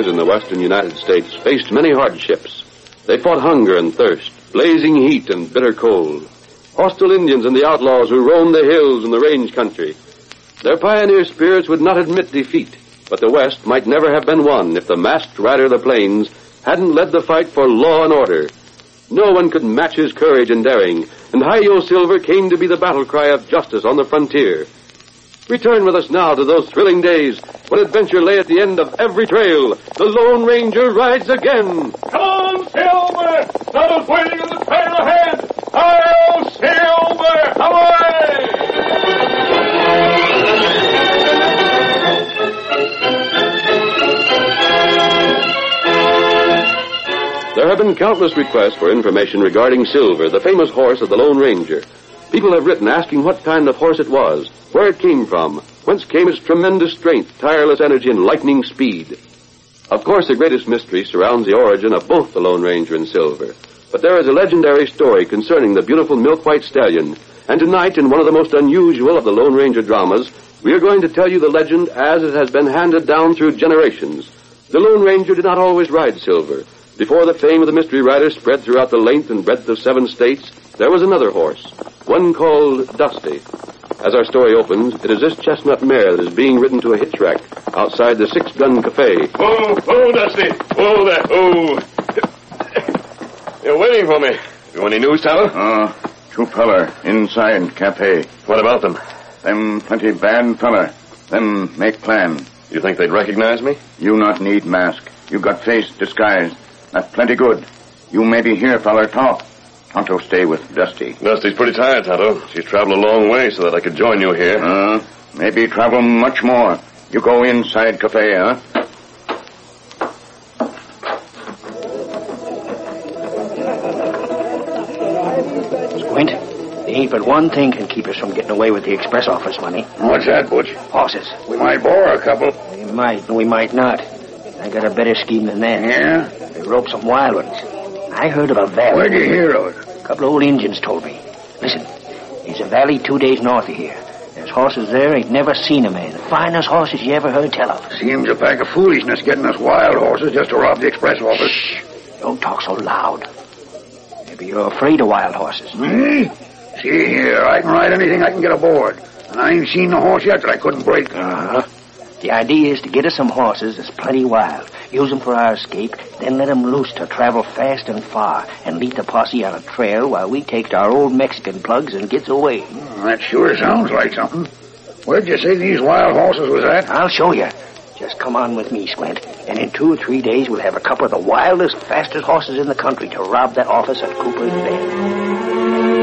Settlers in the western United States faced many hardships. They fought hunger and thirst, blazing heat and bitter cold, hostile Indians and the outlaws who roamed the hills and the range country. Their pioneer spirits would not admit defeat, but the West might never have been won if the masked rider of the plains hadn't led the fight for law and order. No one could match his courage and daring, and Hi-Yo Silver came to be the battle cry of justice on the frontier. Return with us now to those thrilling days when adventure lay at the end of every trail. The Lone Ranger rides again. Come on, Silver! Not waiting on the trail ahead! Hi-yo, Silver! Away! There have been countless requests for information regarding Silver, the famous horse of the Lone Ranger. People have written asking what kind of horse it was, where it came from, whence came its tremendous strength, tireless energy, and lightning speed. Of course, the greatest mystery surrounds the origin of both the Lone Ranger and Silver. But there is a legendary story concerning the beautiful milk white stallion. And tonight, in one of the most unusual of the Lone Ranger dramas, we are going to tell you the legend as it has been handed down through generations. The Lone Ranger did not always ride Silver. Before the fame of the mystery rider spread throughout the length and breadth of seven states, there was another horse, one called Dusty. As our story opens, it is this chestnut mare that is being ridden to a hitch rack outside the Six Gun Cafe. Oh, oh, Dusty. Oh, there. Oh. You're waiting for me. You want any news, Tyler? Uh, two feller inside cafe. What about them? Them plenty bad feller. Them make plan. You think they'd recognize me? You not need mask. You got face disguised. That plenty good. You maybe hear feller talk. Tonto stay with Dusty. Dusty's pretty tired, Tonto. She's traveled a long way so that I could join you here. Uh, maybe travel much more. You go inside cafe, huh? Squint, there ain't but one thing can keep us from getting away with the express office money. What's that, Butch? Horses. We might borrow a couple. We might, and we might not. I got a better scheme than that. Yeah? They rope some wild ones. I heard of a valley. Where'd you hear of it? A couple of old Indians told me. Listen, there's a valley two days north of here. There's horses there ain't never seen a man. The Finest horses you ever heard tell of. Seems a pack of foolishness getting us wild horses just to rob the express office. Shh! Don't talk so loud. Maybe you're afraid of wild horses. Me? See here, I can ride anything I can get aboard. And I ain't seen no horse yet that I couldn't break. Uh-huh. The idea is to get us some horses that's plenty wild, use 'em for our escape, then let 'em loose to travel fast and far, and lead the posse on a trail while we take our old Mexican plugs and gets away. Hmm, that sure sounds like something. Where'd you say these wild horses was at? I'll show you. Just come on with me, Squint, and in two or three days we'll have a couple of the wildest, fastest horses in the country to rob that office at Cooper's Bend.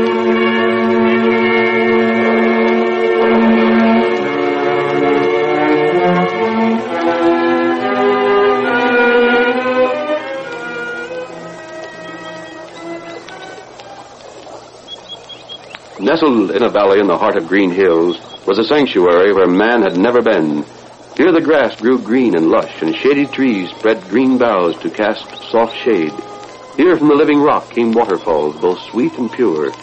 Nestled in a valley in the heart of Green Hills was a sanctuary where man had never been. Here the grass grew green and lush, and shady trees spread green boughs to cast soft shade. Here from the living rock came waterfalls, both sweet and pure.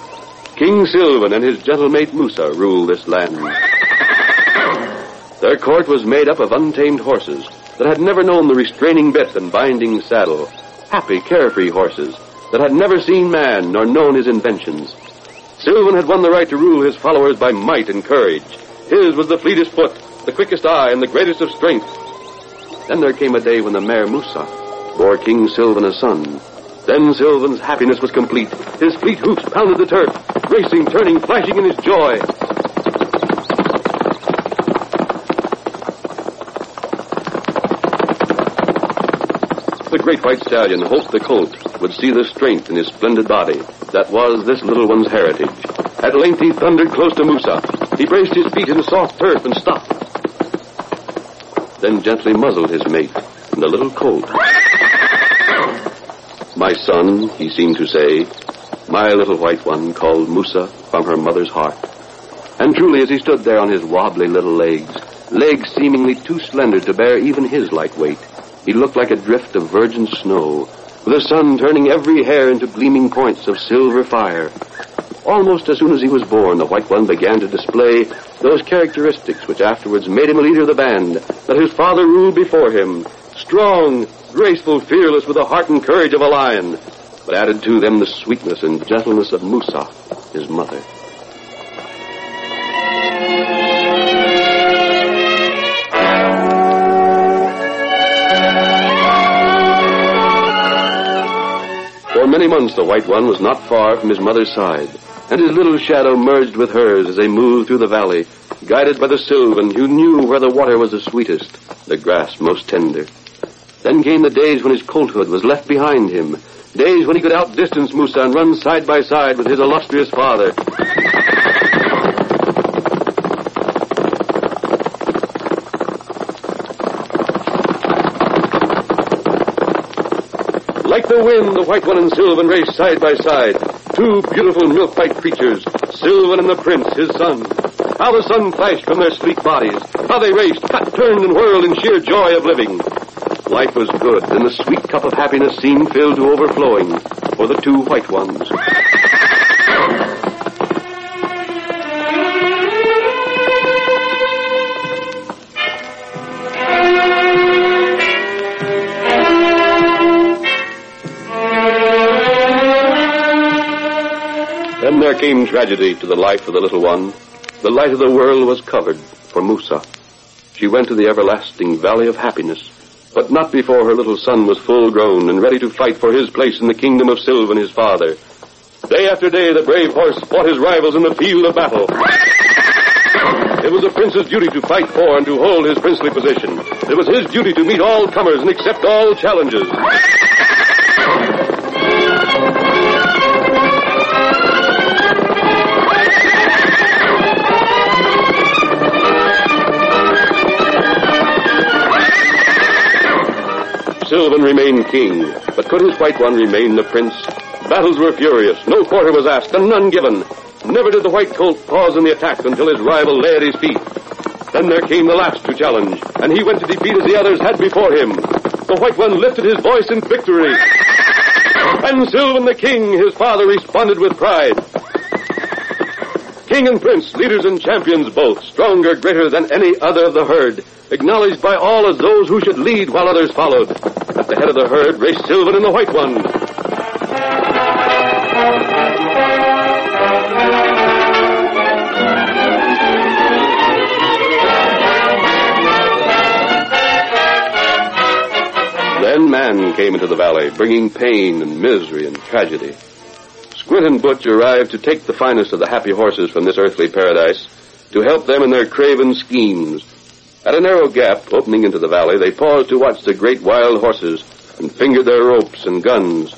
King Sylvan and his gentle mate Musa ruled this land. Their court was made up of untamed horses that had never known the restraining bit and binding saddle. Happy, carefree horses that had never seen man nor known his inventions. Sylvan had won the right to rule his followers by might and courage. His was the fleetest foot, the quickest eye, and the greatest of strength. Then there came a day when the mare Musa bore King Sylvan a son. Then Sylvan's happiness was complete. His fleet hoofs pounded the turf, racing, turning, flashing in his joy. The great white stallion hoped the colt would see the strength in his splendid body. That was this little one's heritage. At length he thundered close to Musa. He braced his feet in the soft turf and stopped. Then gently muzzled his mate, and the little colt. My son, he seemed to say, my little white one called Musa from her mother's heart. And truly, as he stood there on his wobbly little legs, legs seemingly too slender to bear even his light weight, he looked like a drift of virgin snow, the sun turning every hair into gleaming points of silver fire. Almost as soon as he was born, the white one began to display those characteristics which afterwards made him a leader of the band that his father ruled before him. Strong, graceful, fearless, with the heart and courage of a lion, but added to them the sweetness and gentleness of Musa, his mother. Many months the white one was not far from his mother's side, and his little shadow merged with hers as they moved through the valley, guided by the Sylvan who knew where the water was the sweetest, the grass most tender. Then came the days when his colthood was left behind him, days when he could outdistance Musa and run side by side with his illustrious father. The wind, the white one and Sylvan raced side by side. Two beautiful milk white creatures, Sylvan and the prince, his son. How the sun flashed from their sleek bodies. How they raced, cut, turned, and whirled in sheer joy of living. Life was good, and the sweet cup of happiness seemed filled to overflowing for the two white ones. There came tragedy to the life of the little one. The light of the world was covered for Musa. She went to the everlasting valley of happiness, but not before her little son was full grown and ready to fight for his place in the kingdom of Sylvan, his father. Day after day, the brave horse fought his rivals in the field of battle. It was a prince's duty to fight for and to hold his princely position. It was his duty to meet all comers and accept all challenges. Sylvan remained king, but could his white one remain the prince? Battles were furious, no quarter was asked, and none given. Never did the white colt pause in the attack until his rival lay at his feet. Then there came the last to challenge, and he went to defeat as the others had before him. The white one lifted his voice in victory. And Sylvan the king, his father, responded with pride. King and prince, leaders and champions both, stronger, greater than any other of the herd, acknowledged by all as those who should lead while others followed. At the head of the herd raced Sylvan and the White One. Then man came into the valley, bringing pain and misery and tragedy. Squint and Butch arrived to take the finest of the happy horses from this earthly paradise to help them in their craven schemes. At a narrow gap opening into the valley, they paused to watch the great wild horses and fingered their ropes and guns.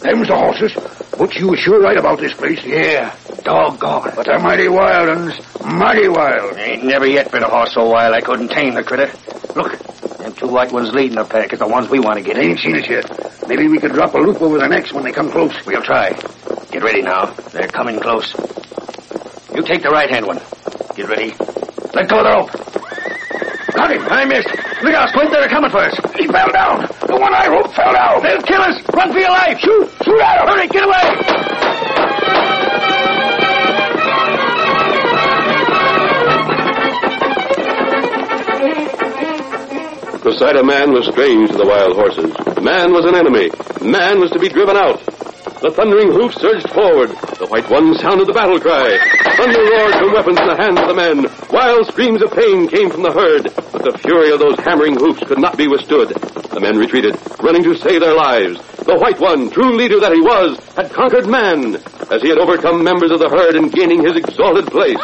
Them's the horses. But you was sure right about this place. Yeah, doggone. But they're mighty wild uns. Mighty wild. Ain't never yet been a horse so wild I couldn't tame the critter. Look, them two white ones leading the pack is the ones we want to get in. Ain't seen it yet. Maybe we could drop a loop over their necks when they come close. We'll try. Get ready now. They're coming close. You take the right-hand one. Get ready. Let go of the rope. Got him. I missed. Look out, Squint. They're coming for us. He fell down. The one I roped fell down. They'll kill us. Run for your life. Shoot. Shoot at him. Hurry, get away. The sight of man was strange to the wild horses. Man was an enemy. Man was to be driven out. The thundering hoofs surged forward. The white one sounded the battle cry. Thunder roared from weapons in the hands of the men. Wild screams of pain came from the herd, but the fury of those hammering hoofs could not be withstood. The men retreated, running to save their lives. The white one, true leader that he was, had conquered man, as he had overcome members of the herd in gaining his exalted place.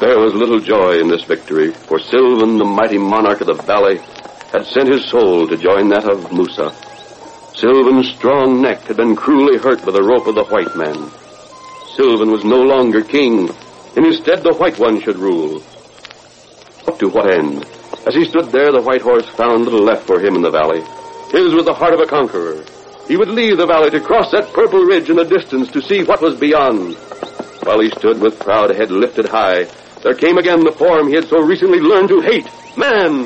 There was little joy in this victory, for Sylvan, the mighty monarch of the valley, had sent his soul to join that of Musa. Sylvan's strong neck had been cruelly hurt by the rope of the white man. Sylvan was no longer king. In his stead, the white one should rule. Up to what end? As he stood there, the white horse found little left for him in the valley. His was the heart of a conqueror. He would leave the valley to cross that purple ridge in the distance to see what was beyond. While he stood with proud head lifted high, there came again the form he had so recently learned to hate. Man!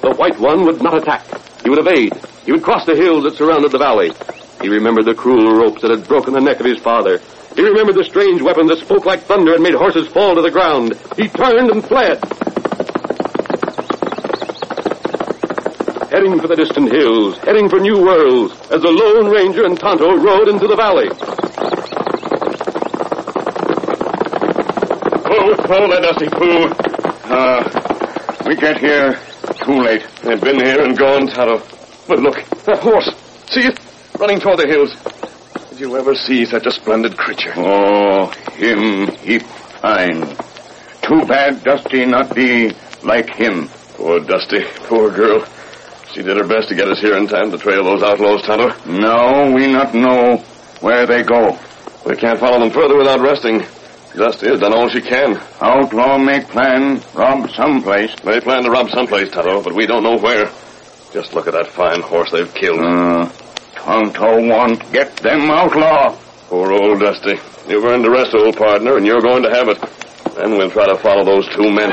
The white one would not attack. He would evade. He would cross the hills that surrounded the valley. He remembered the cruel ropes that had broken the neck of his father. He remembered the strange weapon that spoke like thunder and made horses fall to the ground. He turned and fled. Heading for the distant hills, heading for new worlds, as the Lone Ranger and Tonto rode into the valley. Oh, follow that dusty fool. Uh, we get here too late. They've been here and gone, Tonto. But look, that horse. See it? Running toward the hills. Did you ever see such a splendid creature? Oh, him, he fine. Too bad Dusty not be like him. Poor Dusty. Poor girl. She did her best to get us here in time to trail those outlaws, Tonto. No, we not know where they go. We can't follow them further without resting. Dusty has done all she can. Outlaw make plan, rob someplace. They plan to rob someplace, Tonto, but we don't know where. Just look at that fine horse they've killed. Uh, Tonto want get them outlaw. Poor old Dusty. You've earned the rest, old partner, and you're going to have it. Then we'll try to follow those two men.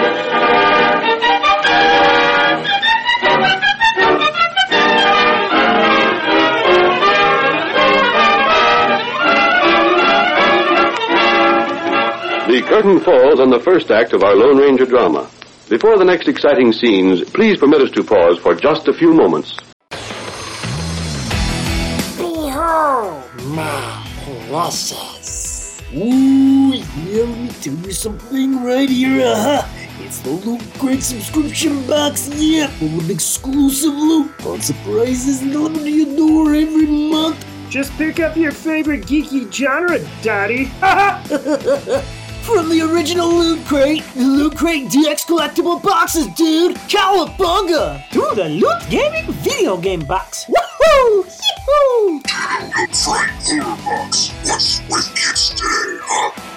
The curtain falls on the first act of our Lone Ranger drama. Before the next exciting scenes, please permit us to pause for just a few moments. Behold my precious. Ooh, yeah, let me tell you something right here, uh-huh. It's the Loot Crate subscription box, yeah, full of exclusive loot, fun surprises delivered to your door every month. Just pick up your favorite geeky genre, Daddy. From the original Loot Crate, the Loot Crate DX collectible boxes, dude! Cowabunga! to the Loot Gaming video game box. Woohoo! Yee-hoo! Good Frank Box. What's with kids today, huh?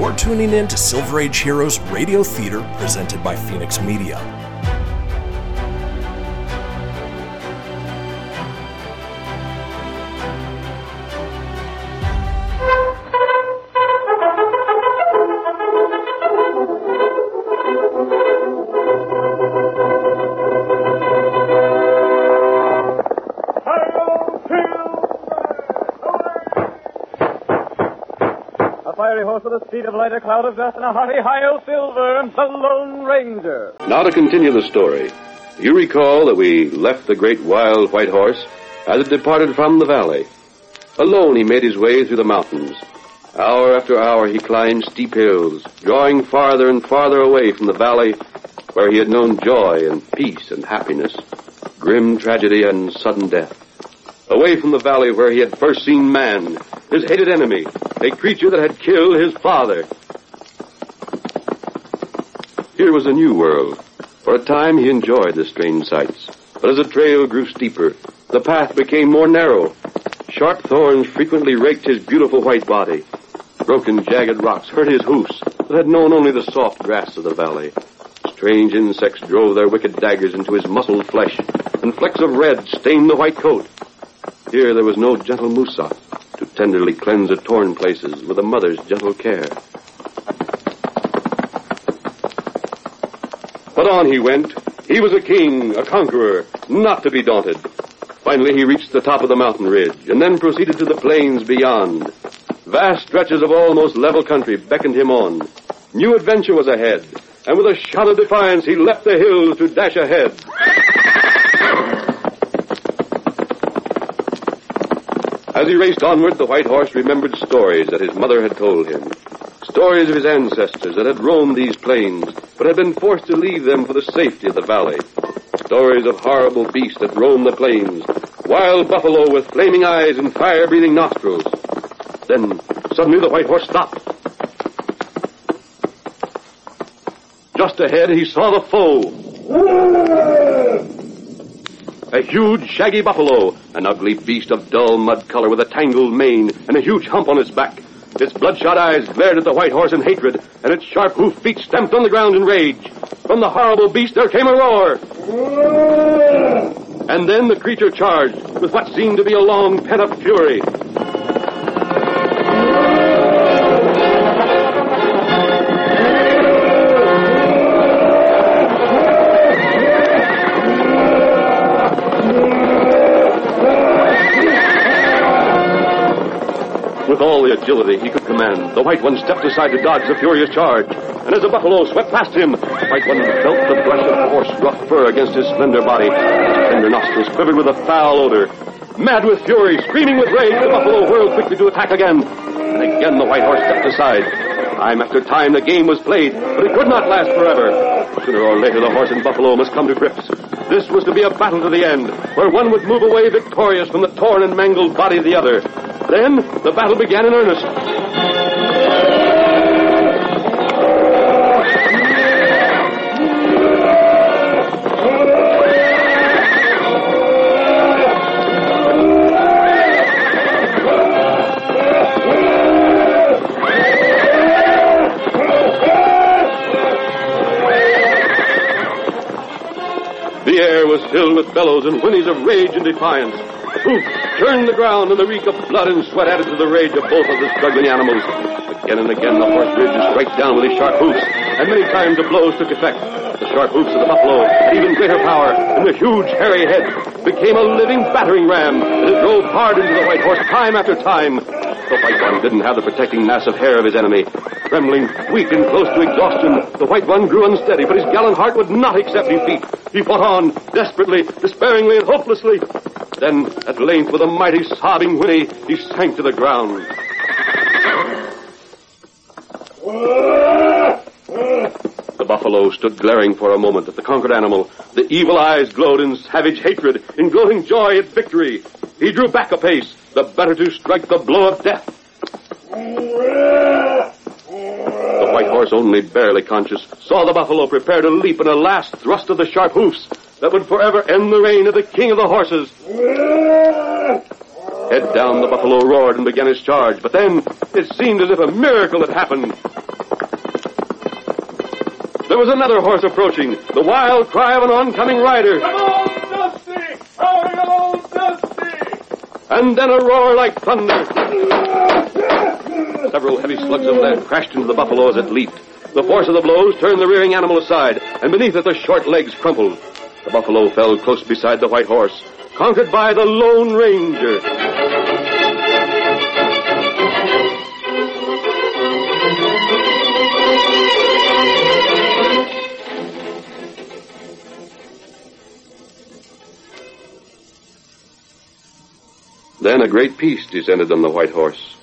You're tuning in to Silver Age Heroes Radio Theater presented by Fenix Media. Speed of light, a cloud of dust, and a hearty high silver, the Lone Ranger. Now to continue the story. You recall that we left the great wild white horse as it departed from the valley. Alone he made his way through the mountains. Hour after hour he climbed steep hills, drawing farther and farther away from the valley where he had known joy and peace and happiness, grim tragedy and sudden death. Away from the valley where he had first seen man, his hated enemy, a creature that had killed his father. Here was a new world. For a time he enjoyed the strange sights. But as the trail grew steeper, the path became more narrow. Sharp thorns frequently raked his beautiful white body. Broken, jagged rocks hurt his hoofs that had known only the soft grass of the valley. Strange insects drove their wicked daggers into his muscled flesh, and flecks of red stained the white coat. Here there was no gentle Musa to tenderly cleanse the torn places with a mother's gentle care. But on he went. He was a king, a conqueror, not to be daunted. Finally, he reached the top of the mountain ridge and then proceeded to the plains beyond. Vast stretches of almost level country beckoned him on. New adventure was ahead, and with a shout of defiance, he left the hills to dash ahead. As he raced onward, the white horse remembered stories that his mother had told him. Stories of his ancestors that had roamed these plains, but had been forced to leave them for the safety of the valley. Stories of horrible beasts that roamed the plains. Wild buffalo with flaming eyes and fire-breathing nostrils. Then, suddenly the white horse stopped. Just ahead, he saw the foe. A huge, shaggy buffalo, an ugly beast of dull mud color with a tangled mane and a huge hump on its back. Its bloodshot eyes glared at the white horse in hatred, and its sharp hoof feet stamped on the ground in rage. From the horrible beast there came a roar. And then the creature charged with what seemed to be a long pent-up fury. Agility he could command, the White One stepped aside to dodge the furious charge. And as the buffalo swept past him, the White One felt the brush of coarse, rough fur against his slender body. His tender nostrils quivered with a foul odor. Mad with fury, screaming with rage, the buffalo whirled quickly to attack again. And again the White Horse stepped aside. Time after time the game was played, but it could not last forever. Sooner or later the horse and buffalo must come to grips. This was to be a battle to the end, where one would move away victorious from the torn and mangled body of the other. Then the battle began in earnest. The air was filled with bellows and whinnies of rage and defiance. Hoof turned the ground, and the reek of blood and sweat added to the rage of both of the struggling animals. Again and again the horse reared to strike down with his sharp hoofs, and many times the blows took effect. The sharp hoofs of the buffalo had even greater power, and the huge, hairy head became a living battering ram that it drove hard into the white horse time after time. The white one didn't have the protecting mass of hair of his enemy. Trembling, weak, and close to exhaustion, the white one grew unsteady, but his gallant heart would not accept defeat. He fought on, desperately, despairingly, and hopelessly. Then, at length, with a mighty sobbing whinny, he sank to the ground. buffalo stood glaring for a moment at the conquered animal. The evil eyes glowed in savage hatred, in gloating joy at victory. He drew back a pace, the better to strike the blow of death. The white horse, only barely conscious, saw the buffalo prepare to leap in a last thrust of the sharp hoofs that would forever end the reign of the king of the horses. Head down, the buffalo roared and began his charge, but then it seemed as if a miracle had happened. There was another horse approaching, the wild cry of an oncoming rider. Come on, Dusty! Hurry on, Dusty! And then a roar like thunder. Several heavy slugs of lead crashed into the buffalo as it leaped. The force of the blows turned the rearing animal aside, and beneath it the short legs crumpled. The buffalo fell close beside the white horse, conquered by the Lone Ranger. Great peace descended on the white horse,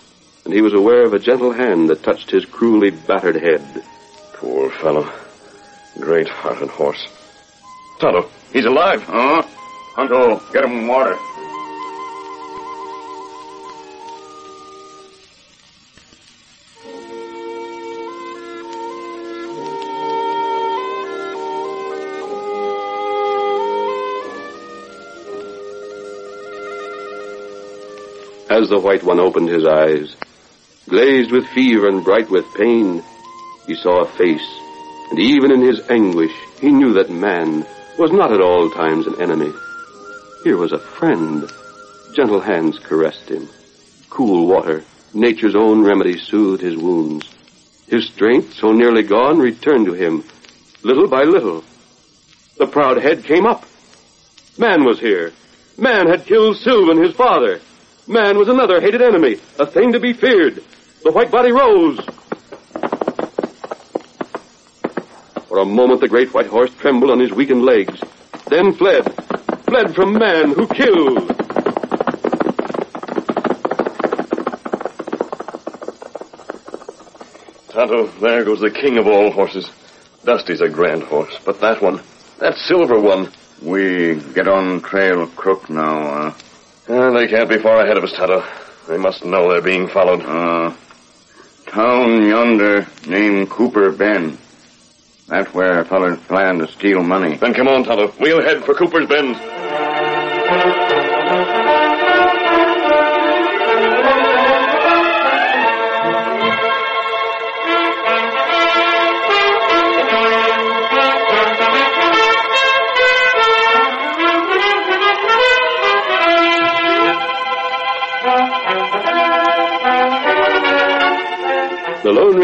and he was aware of a gentle hand that touched his cruelly battered head. Poor fellow. Great hearted horse. Tonto, he's alive. Huh? Tonto, get him water. As the white one opened his eyes, glazed with fever and bright with pain, he saw a face, and even in his anguish, he knew that man was not at all times an enemy. Here was a friend. Gentle hands caressed him. Cool water, nature's own remedy, soothed his wounds. His strength, so nearly gone, returned to him, little by little. The proud head came up. Man was here. Man had killed Sylvan, his father. Man was another hated enemy, a thing to be feared. The white body rose. For a moment, the great white horse trembled on his weakened legs, then fled. Fled from man who killed. Tonto, there goes the king of all horses. Dusty's a grand horse, but that one, that silver one. We get on trail Crook now, uh. Uh, they can't be far ahead of us, Tonto. They must know they're being followed. Uh, town yonder named Cooper Bend. That's where a fellers plan to steal money. Then come on, Tonto. We'll head for Cooper's Bend.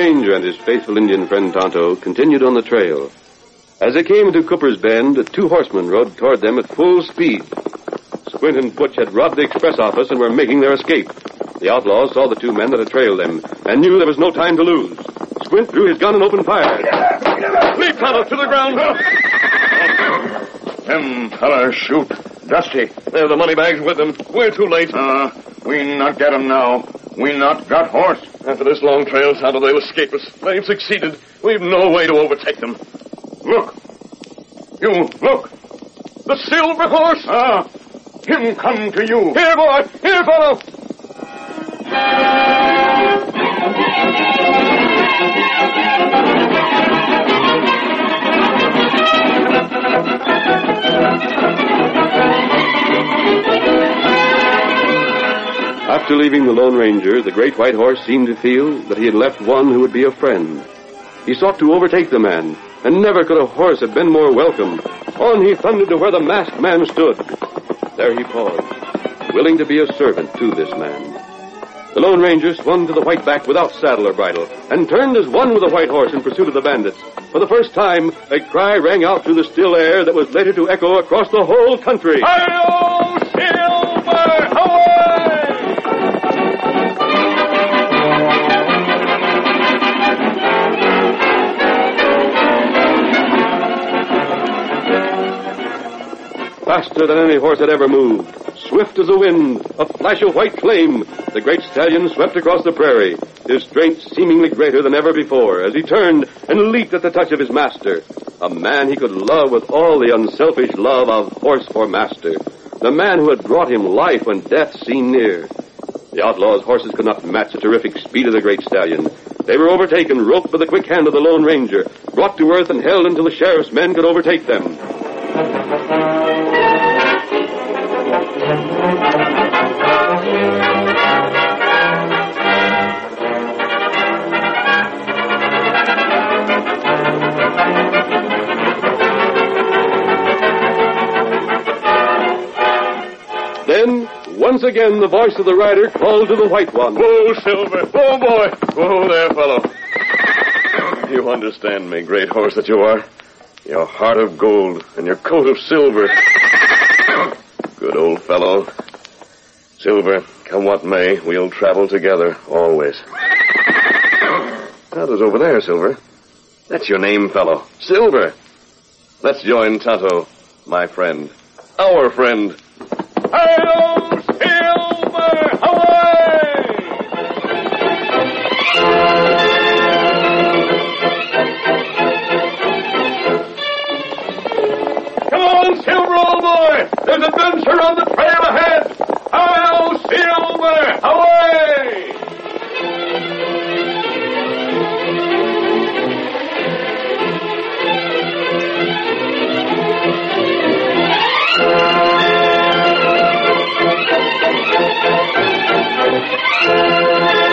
Ranger and his faithful Indian friend Tonto continued on the trail. As they came into Cooper's Bend, two horsemen rode toward them at full speed. Squint and Butch had robbed the express office and were making their escape. The outlaws saw the two men that had trailed them and knew there was no time to lose. Squint drew his gun and opened fire. Leap, Tonto, to the ground. Them fellers shoot. Dusty. They have the money bags with them. We're too late. Uh, we not get 'em now. We not got horse. After this long trail, Tonto, they'll escape us. They've succeeded. We've no way to overtake them. Look. You, look. The silver horse! Ah, him come to you. Here, boy! Here, fellow! After leaving the Lone Ranger, the great white horse seemed to feel that he had left one who would be a friend. He sought to overtake the man, and never could a horse have been more welcome. On he thundered to where the masked man stood. There he paused, willing to be a servant to this man. The Lone Ranger swung to the white back without saddle or bridle, and turned as one with the white horse in pursuit of the bandits. For the first time, a cry rang out through the still air that was later to echo across the whole country. Hi-yo, Faster than any horse had ever moved, swift as a wind, a flash of white flame, the great stallion swept across the prairie. his strength seemingly greater than ever before, as he turned and leaped at the touch of his master, a man he could love with all the unselfish love of horse for master, the man who had brought him life when death seemed near. The outlaw's horses could not match the terrific speed of the great stallion. They were overtaken, roped by the quick hand of the Lone Ranger, brought to earth and held until the sheriff's men could overtake them. Then, once again, the voice of the rider called to the white one. Whoa, Silver. Whoa, boy. Whoa there, fellow. You understand me, great horse that you are. Your heart of gold and your coat of silver. Good old fellow. Silver, come what may, we'll travel together, always. Tonto's over there, Silver. That's your name, fellow. Silver. Let's join Tonto, my friend. Our friend. Hail, There's adventure on the trail ahead! Hail, Silver! Away! The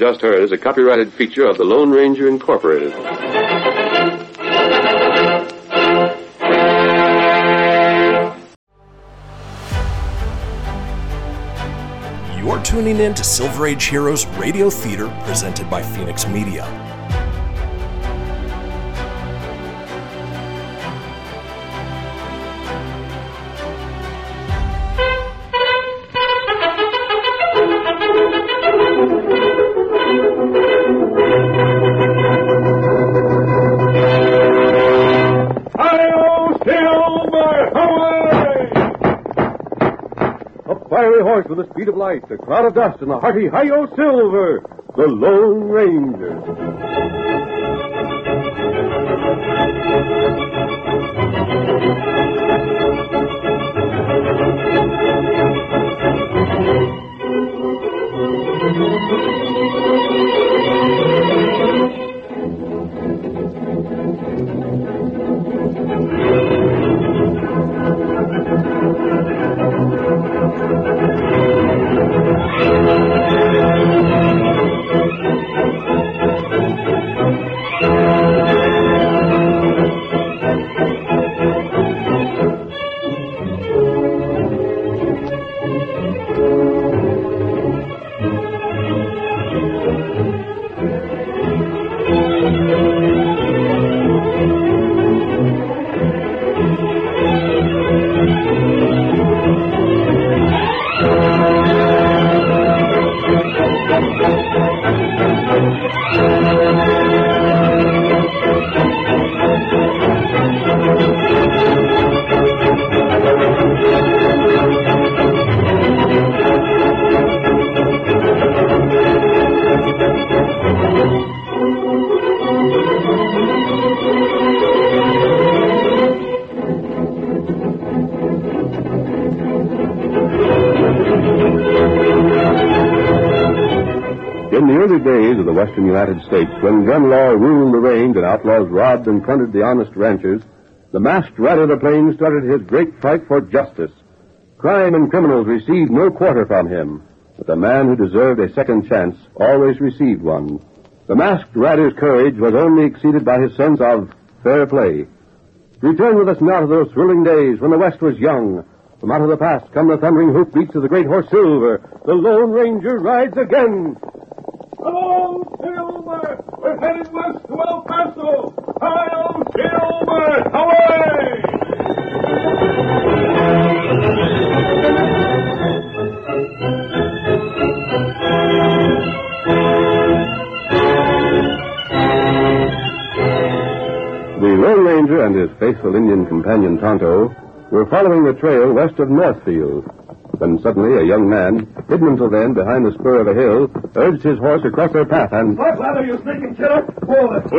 just heard is a copyrighted feature of the Lone Ranger Incorporated. You're tuning in to Silver Age Heroes Radio Theater presented by Fenix Media. With the speed of light, a cloud of dust, and a hearty hi-yo silver, the Lone Ranger. When gun law ruled the range and outlaws robbed and plundered the honest ranchers, the masked rider of the plains started his great fight for justice. Crime and criminals received no quarter from him, but the man who deserved a second chance always received one. The masked rider's courage was only exceeded by his sense of fair play. Return with us now to those thrilling days when the West was young. From out of the past come the thundering hoofbeats of the great horse Silver. The Lone Ranger rides again. We're headed west to El Paso! Hi-yo, Silver! Away! The Lone Ranger and his faithful Indian companion Tonto were following the trail west of Northfield. When suddenly a young man, hidden until then behind the spur of a hill, urged his horse across their path and. What lather, you sneaking killer? Whoa, let's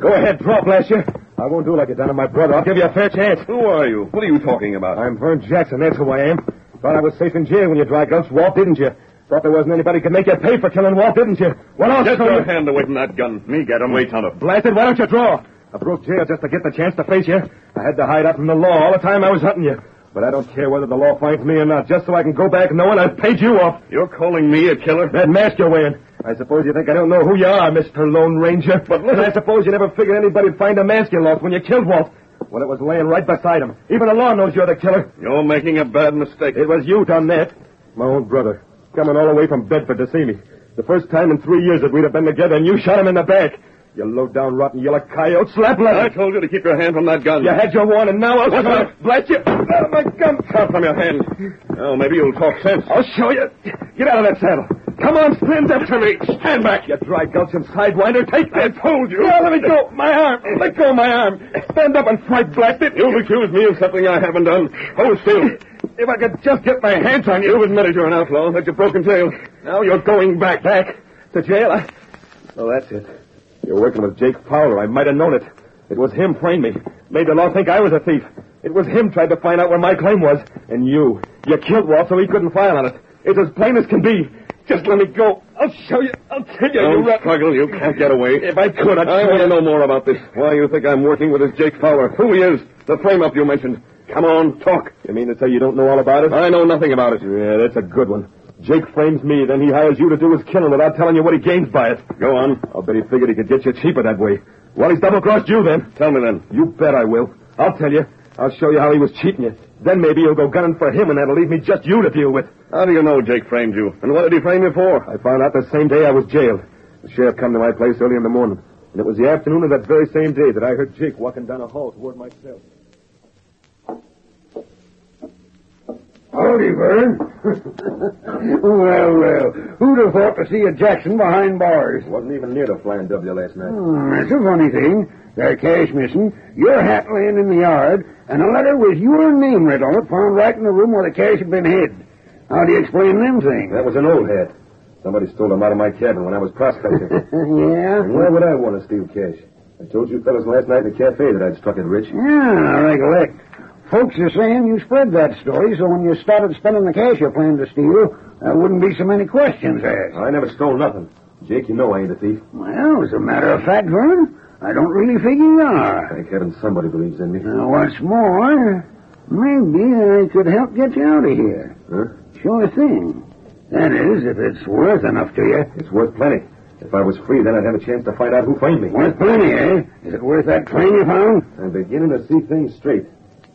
Go ahead, draw, blast you. I won't do like you done to my brother. I'll give you a fair chance. Who are you? What are you talking about? I'm Vern Jackson. That's who I am. Thought I was safe in jail when you dry gulched Walt, didn't you? Thought there wasn't anybody could make you pay for killing Walt, didn't you? Well, I'll Get show your you. hand away from that gun. Me get him. Wait, Tonto. Blasted, why don't you draw? I broke jail just to get the chance to face you. I had to hide up from the law all the time I was hunting you. But I don't care whether the law finds me or not, just so I can go back knowing I've paid you off. You're calling me a killer? That mask you're wearing. I suppose you think I don't know who you are, Mr. Lone Ranger. But listen, I suppose you never figured anybody'd find a mask you lost when you killed Walt. When it was laying right beside him. Even the law knows you're the killer. You're making a bad mistake. It was you done that. My own brother. Coming all the way from Bedford to see me. The first time in three years that we'd have been together, and you shot him in the back. You low-down, rotten yellow coyote, slap leather. I told you to keep your hand from that gun. You had your warning. Now I'll What's that? you. Blast you. Out of my gun. Out from your hand. Oh, maybe you'll talk sense. I'll show you. Get out of that saddle. Come on, stand up to me. Stand back, you dry gulch and sidewinder. Take that. I told you. Yeah, let me go. My arm. Let go of my arm. Stand up and fight, blast it. You've accused me of something I haven't done. Hold still. If I could just get my hands on you. You've admitted you're an outlaw, that you've broken jail. Now you're going back. Back to jail. I... Oh, that's it. You're working with Jake Fowler. I might have known it. It was him framed me. Made the law think I was a thief. It was him tried to find out where my claim was. And you. You killed Walt so he couldn't file on it. It's as plain as can be. Just let me go. I'll show you. I'll tell you. Don't you struggle. You can't get away. If I could, I'd I want to you. know more about this. Why you think I'm working with this Jake Fowler? Who he is? The frame-up you mentioned. Come on, talk. You mean to say you don't know all about it? I know nothing about it. Yeah, that's a good one. Jake frames me, then he hires you to do his killing without telling you what he gains by it. Go on. I'll bet he figured he could get you cheaper that way. Well, he's double-crossed you then. Tell me then. You bet I will. I'll tell you. I'll show you how he was cheating you. Then maybe you'll go gunning for him, and that'll leave me just you to deal with. How do you know Jake framed you? And what did he frame you for? I found out the same day I was jailed. The sheriff come to my place early in the morning. And it was the afternoon of that very same day that I heard Jake walking down a hall toward my Howdy, Vern. well, well. Who'd have thought to see a Jackson behind bars? Wasn't even near the Flying W last night. Hmm, that's a funny thing. Their cash missing, your hat laying in the yard, and a letter with your name written on it found right in the room where the cash had been hid. How do you explain them things? That was an old hat. Somebody stole them out of my cabin when I was prospecting. yeah? and why would I want to steal cash? I told you fellas last night in the cafe that I'd struck it rich. Yeah, I recollect. Folks are saying you spread that story, so when you started spending the cash you planned to steal, there wouldn't be so many questions asked. I never stole nothing. Jake, you know I ain't a thief. Well, as a matter of fact, Vern, I don't really figure you are. Thank heaven somebody believes in me. Now, what's more, maybe I could help get you out of here. Huh? Sure thing. That is, if it's worth enough to you. It's worth plenty. If I was free, then I'd have a chance to find out who framed me. Worth plenty, eh? Is it worth that claim you found? I'm beginning to see things straight.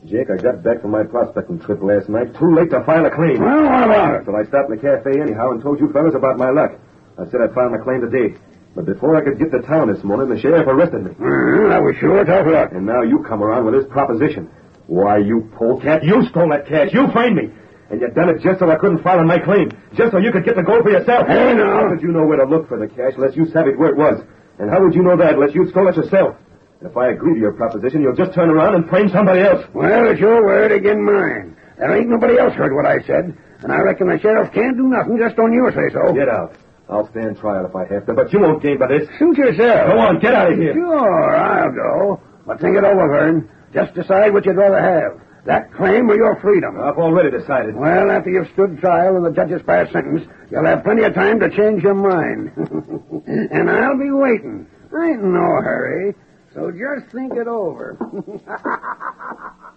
Jake, I got back from my prospecting trip last night. Too late to file a claim. Well, what about it? So I stopped in the cafe anyhow and told you fellas about my luck. I said I'd file my claim today. But before I could get to town this morning, the sheriff arrested me. Uh, that was sure tough luck. And now you come around with this proposition. Why, you polecat, you stole that cash. You framed me. And you done it just so I couldn't file on my claim. Just so you could get the gold for yourself. Hey, now. How did you know where to look for the cash unless you savvied where it was? And how would you know that unless you stole it yourself? And if I agree to your proposition, you'll just turn around and frame somebody else. Well, it's your word again mine. There ain't nobody else heard what I said, and I reckon the sheriff can't do nothing just on your say-so. Get out. I'll stand trial if I have to, but you won't gain by this. Suit yourself. Go on, get out of here. Sure, I'll go. But think it over, Vern. Just decide what you'd rather have. That claim or your freedom? I've already decided. Well, after you've stood trial and the judges passed sentence, you'll have plenty of time to change your mind. and I'll be waiting. I ain't in no hurry. So just think it over.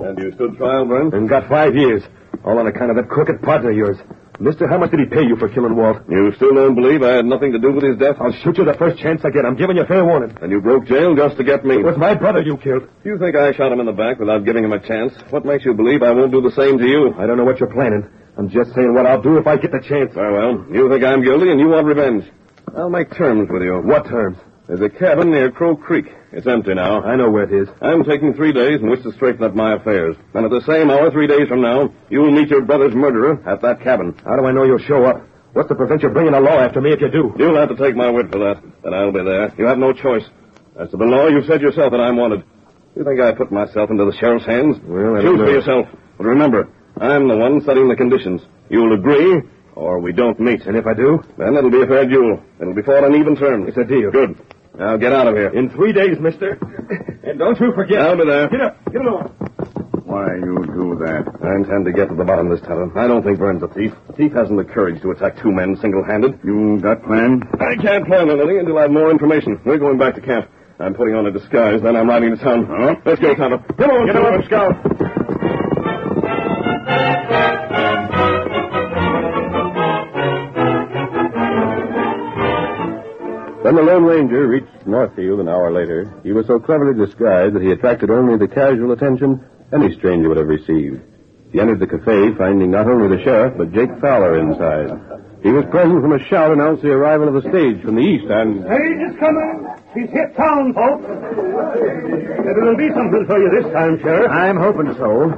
And you stood trial, Vern? And got five years. All on account of that crooked partner of yours. Mister, how much did he pay you for killing Walt? You still don't believe I had nothing to do with his death? I'll shoot you the first chance I get. I'm giving you fair warning. And you broke jail just to get me. It was my brother you killed. You think I shot him in the back without giving him a chance? What makes you believe I won't do the same to you? I don't know what you're planning. I'm just saying what I'll do if I get the chance. Very well. You think I'm guilty and you want revenge. I'll make terms with you. What terms? There's a cabin near Crow Creek. It's empty now. I know where it is. I'm taking three days in which to straighten up my affairs. And at the same hour, three days from now, you'll meet your brother's murderer at that cabin. How do I know you'll show up? What's to prevent you bringing the law after me if you do? You'll have to take my word for that. That I'll be there. You have no choice. As to the law, you've said yourself that I'm wanted. You think I put myself into the sheriff's hands? Well, I Choose for yourself. But remember, I'm the one setting the conditions. You'll agree, or we don't meet. And if I do? Then it'll be a fair duel. It'll be fought on even terms. It's a deal. Good. Now get out of here. In three days, mister. And don't you forget. I'll be there. Get up. Get along. Why you do that? I intend to get to the bottom of this, Tonto. I don't think Vern's a thief. A thief hasn't the courage to attack two men single-handed. You got plan? I can't plan anything until I have more information. We're going back to camp. I'm putting on a disguise, then I'm riding to town. Huh? Let's go, Tonto. Come on, Get up, Scout. When the Lone Ranger reached Northfield an hour later, he was so cleverly disguised that he attracted only the casual attention any stranger would have received. He entered the cafe, finding not only the sheriff, but Jake Fowler inside. He was present when a shout announced the arrival of the stage from the east, and Stage is coming. She's hit town, folks. It'll be something for you this time, Sheriff. I'm hoping so.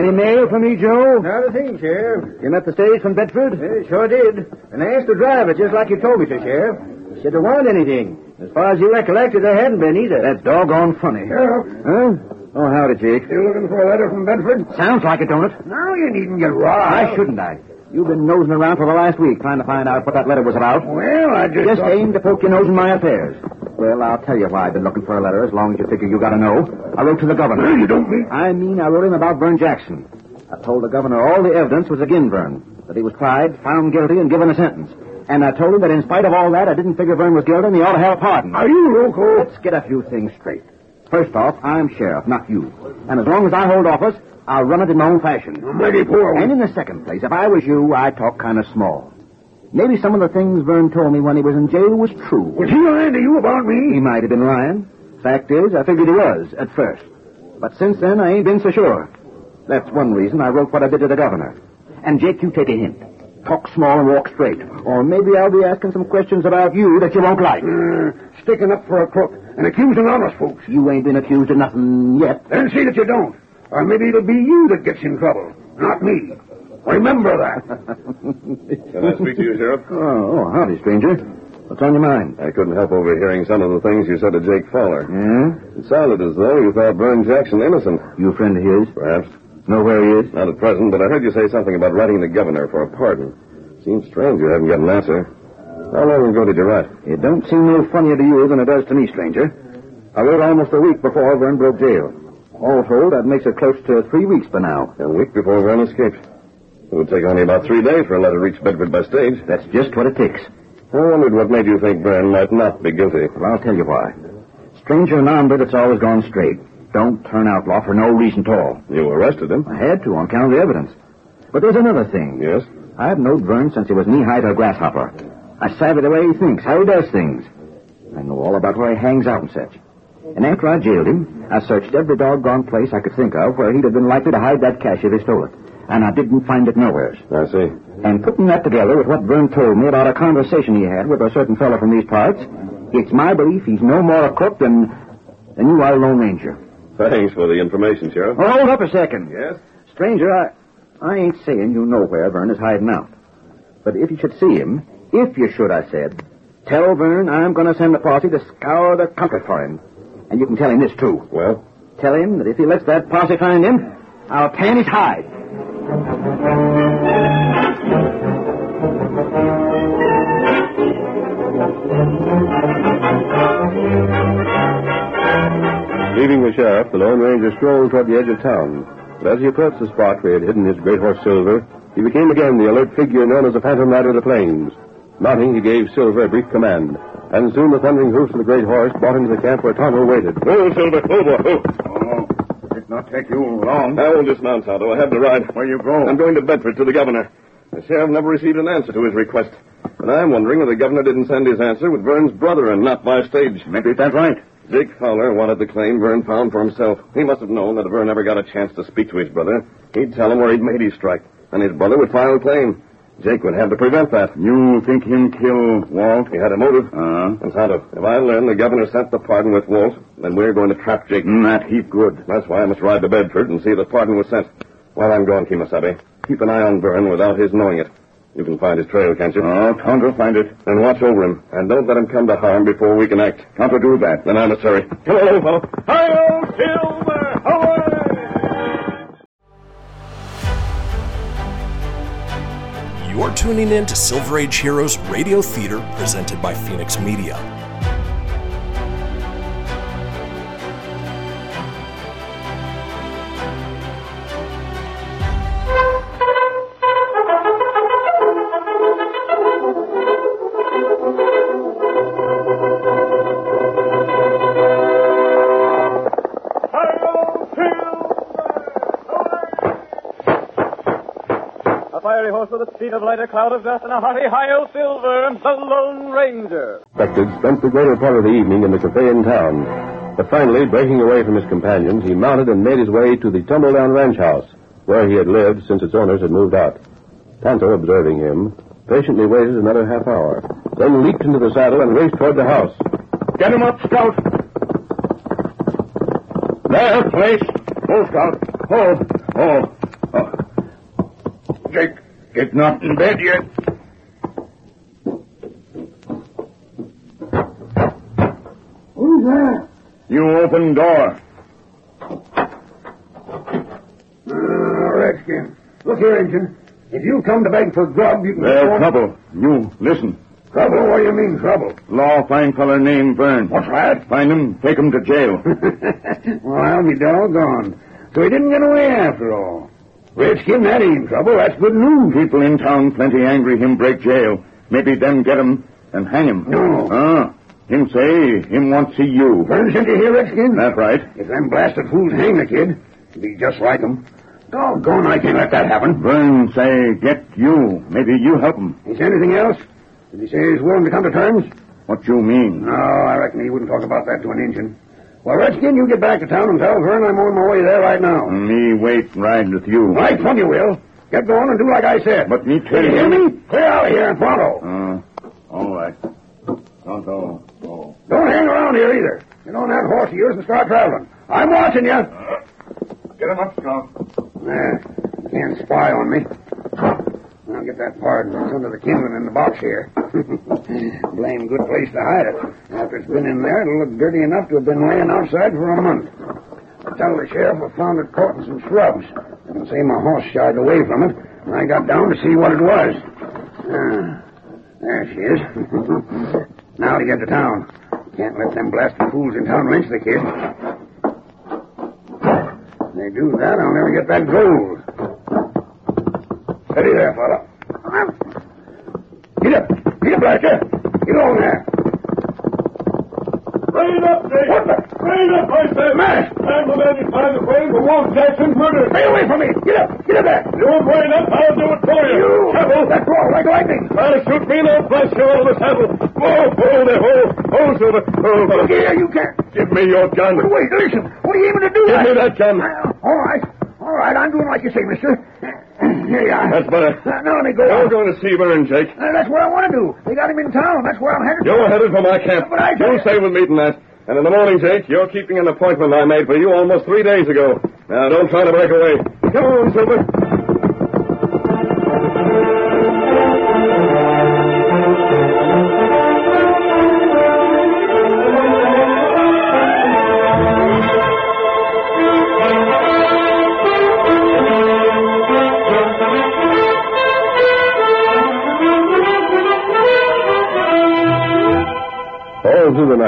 Any mail for me, Joe? Not a thing, Sheriff. You met the stage from Bedford? Yeah, sure did. And I asked the driver just like you told me to, Sheriff. He said there weren't anything. As far as you recollected, there hadn't been either. That's doggone funny. Sheriff. Huh? Oh, howdy, Jake. You looking for a letter from Bedford? Sounds like it, don't it? Now you needn't get robbed. Why shouldn't I? You've been nosing around for the last week trying to find out what that letter was about. Well, I just... Just thought- aimed to poke your nose in my affairs. Well, I'll tell you why I've been looking for a letter as long as you figure you gotta know. I wrote to the governor. You don't mean... I mean, I wrote him about Vern Jackson. I told the governor all the evidence was against Vern, that he was tried, found guilty, and given a sentence. And I told him that in spite of all that, I didn't figure Vern was guilty and he ought to have a pardon. Are you loco? Let's get a few things straight. First off, I'm sheriff, not you. And as long as I hold office, I'll run it in my own fashion. Mighty poor. And in the second place, if I was you, I'd talk kind of small. Maybe some of the things Vern told me when he was in jail was true. Was he lying to you about me? He might have been lying. Fact is, I figured he was, at first. But since then, I ain't been so sure. That's one reason I wrote what I did to the governor. And, Jake, you take a hint. Talk small and walk straight. Or maybe I'll be asking some questions about you that you won't like. Uh, sticking up for a crook and accusing honest folks. You ain't been accused of nothing yet. Then see that you don't. Or maybe it'll be you that gets in trouble, not me. Remember that. Can I speak to you, Sheriff? Oh, oh, howdy, stranger. What's on your mind? I couldn't help overhearing some of the things you said to Jake Fowler. Yeah? It sounded as though you thought Vern Jackson innocent. You a friend of his? Perhaps. Know where he is? Not at present, but I heard you say something about writing the governor for a pardon. Seems strange you haven't got an answer. How long ago did you write? It don't seem no funnier to you than it does to me, stranger. I wrote almost a week before Vern broke jail. All told, that makes it close to three weeks by now. A week before Vern escaped. It would take only about three days for a letter to reach Bedford by stage. That's just what it takes. I wondered what made you think Vern might not be guilty. Well, I'll tell you why. Stranger in Ombre that's always gone straight. Don't turn outlaw for no reason at all. You arrested him? I had to on account of the evidence. But there's another thing. Yes? I've known Vern since he was knee-high to a grasshopper. I savvy the way he thinks, how he does things. I know all about where he hangs out and such. And after I jailed him, I searched every doggone place I could think of where he'd have been likely to hide that cash if he stole it. And I didn't find it nowhere. I see. And putting that together with what Vern told me about a conversation he had with a certain fellow from these parts, it's my belief he's no more a crook than, than you are a Lone Ranger. Thanks for the information, Sheriff. Oh, hold up a second. Yes? Stranger, I, I ain't saying you know where Vern is hiding out. But if you should see him, if you should, I said, tell Vern I'm going to send a posse to scour the country for him. And you can tell him this, too. Well? Tell him that if he lets that posse find him, I'll tan his hide. Leaving the sheriff, the Lone Ranger strolled toward the edge of town. But as he approached the spot where he had hidden his great horse Silver, he became again the alert figure known as the Phantom Rider of the Plains. Mounting, he gave Silver a brief command, and soon the thundering hoofs of the great horse brought him to the camp where Tonto waited. Oh, Silver, oh, boy, oh. Not take you long. I won't dismount, Tonto. I have the ride. Where are you go? I'm going to Bedford to the governor. The sheriff never received an answer to his request. And I'm wondering if the governor didn't send his answer with Vern's brother and not by stage. Maybe that's right. Jake Fowler wanted the claim Vern found for himself. He must have known that if Vern ever got a chance to speak to his brother, he'd tell him where he'd made his strike, and his brother would file a claim. Jake would have to prevent that. You think him kill Walt? He had a motive. Uh-huh. And Tonto, if I learn the governor sent the pardon with Walt, then we're going to trap Jake. Mm, that heap good. That's why I must ride to Bedford and see if the pardon was sent. While I'm gone, Kemosabe, keep an eye on Vern without his knowing it. You can find his trail, can't you? Oh, Tonto find it. And watch over him. And don't let him come to harm before we can act. Tonto do that. Then I must hurry. Along, fellow. Hi-yo, Silver! Away! You're tuning in to Silver Age Heroes Radio Theater presented by Fenix Media. Horse with a of light, a cloud of dust, and a hearty hi-yo Silver, and the Lone Ranger. Suspected spent the greater part of the evening in the cafe in town. But finally, breaking away from his companions, he mounted and made his way to the tumble-down Ranch House, where he had lived since its owners had moved out. Tonto, observing him, patiently waited another half hour, then leaped into the saddle and raced toward the house. Get him up, Scout. There, place. Oh, Scout. Oh, oh, oh. Jake, get not in bed yet. Who's there? You open door. Uh, Redskin. Look here, Injun. If you come to beg for grub, you can... There's trouble. You, listen. Trouble? What do you mean, trouble? Law fine feller named Vern. What's that? Find him, take him to jail. well, I'll be doggone. So he didn't get away after all. Redskin, that ain't trouble. That's good news. People in town plenty angry him break jail. Maybe them get him and hang him. No. Ah, him say him want see you. Vern sent you here, Redskin? That right. If them blasted fools hang the kid, it'd be just like 'em. Doggone, I can't let that happen. Vern say get you. Maybe you help him. He say anything else? Did he say he's willing to come to terms? What you mean? No, I reckon he wouldn't talk about that to an Injun. Well, Redskin, you get back to town and tell Vern I'm on my way there right now. Me wait ride with you. Right from you will. Get going and do like I said. But me tell you hear me? Clear out of here and pronto. Uh, all right. Tonto. Oh. Don't hang around here either. Get on that horse of yours and start traveling. I'm watching you. Get him up, Scout. Nah, can't spy on me. I'll get that. It's under the kindling in the box here. Blame good place to hide it. After it's been in there, it'll look dirty enough to have been laying outside for a month. I tell the sheriff I found it caught in some shrubs. I can say my horse shied away from it, and I got down to see what it was. Ah, there she is. now to get to town. Can't let them blasted fools in town lynch the kid. If they do that, I'll never get that gold. Steady there, fella. Get up. Get up, Blaster. Get on there. Raise up, Jake! What the? Raise up, I said! Mash! I'm the man who find the claim for Walt Jackson's murder! Stay away from me. Get up. Get up there. You won't raise up, I'll do it for you! You. Careful! That's all like lightning. Try to shoot me, I'll blast you out the saddle! Whoa, hold there, hold! Oh, hold, Silver! Hold, Look here, you can't. Give me your gun! Wait, listen. What are you aiming to do? Give me that gun! All right. All right, I'm doing like you say, mister. That's better. Uh, now let me go. You're going to see Vern, Jake. Uh, that's what I want to do. They got him in town. That's where I'm headed. You're headed for my camp. But I You you- stay with me tonight. And in the morning, Jake, you're keeping an appointment I made for you almost three days ago. Now, don't try to break away. Come on, Silver.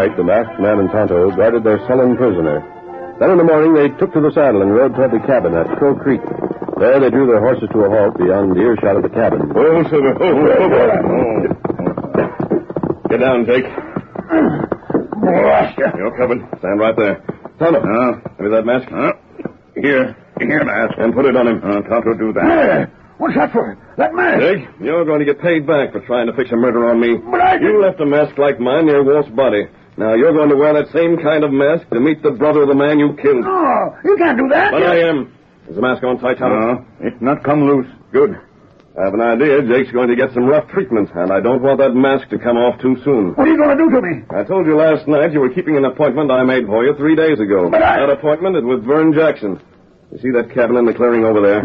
Night, the masked man and Tonto guarded their sullen prisoner. Then in the morning, they took to the saddle and rode toward the cabin at Crow Creek. There, they drew their horses to a halt beyond earshot of the cabin. Oh, Silver. Oh, oh, oh. Get down, Jake. You're covered. Stand right there. Tonto. Uh, give me that mask. Uh, here. Here, mask. And put it on him. Uh, Tonto, do that. Hey, what's that for? That mask? Jake, you're going to get paid back for trying to fix a murder on me. But I You left a mask like mine near Walt's body. Now you're going to wear that same kind of mask to meet the brother of the man you killed. No, you can't do that. But I am. Is the mask on tight, Tonto? No, it's not come loose. Good. I have an idea Jake's going to get some rough treatment, and I don't want that mask to come off too soon. What are you going to do to me? I told you last night you were keeping an appointment I made for you three days ago. But I- That appointment is with Vern Jackson. You see that cabin in the clearing over there?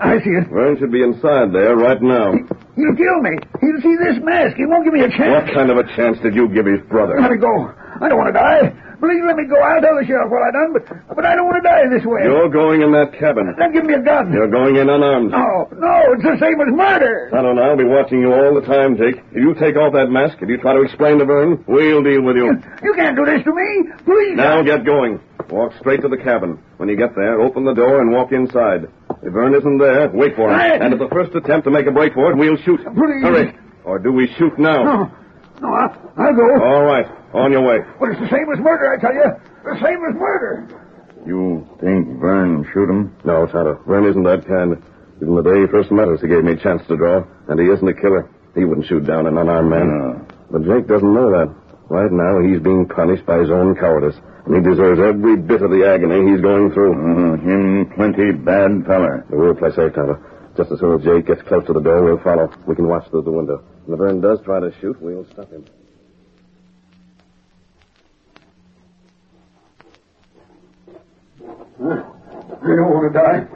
I see it. Vern should be inside there right now. He'll kill me. He'll see this mask. He won't give me a chance. What kind of a chance did you give his brother? Let me go. I don't want to die. Please let me go. I'll tell the sheriff what I done, but but I don't want to die this way. You're going in that cabin. Then give me a gun. You're going in unarmed. No, no, it's the same as murder. I don't know. I'll be watching you all the time, Jake. If you take off that mask, if you try to explain to Vern, we'll deal with you. You can't do this to me. Please. Now get going. Walk straight to the cabin. When you get there, open the door and walk inside. If Vern isn't there, wait for him. Hey. And at the first attempt to make a break for it, we'll shoot. Please. Hurry. Or do we shoot now? No, no, I, I'll go. All right. On your way. But it's the same as murder, I tell you. The same as murder. You think Vern shoot him? No, Tonto. Vern isn't that kind. Even the day he first met us, he gave me a chance to draw. And he isn't a killer. He wouldn't shoot down an unarmed man. But Jake doesn't know that. Right now, he's being punished by his own cowardice. And he deserves every bit of the agony he's going through. Uh, him plenty bad feller. We'll play safe, Tonto. Just as soon as Jake gets close to the door, we'll follow. We can watch through the window. And if Vern does try to shoot, we'll stop him. I don't want to die.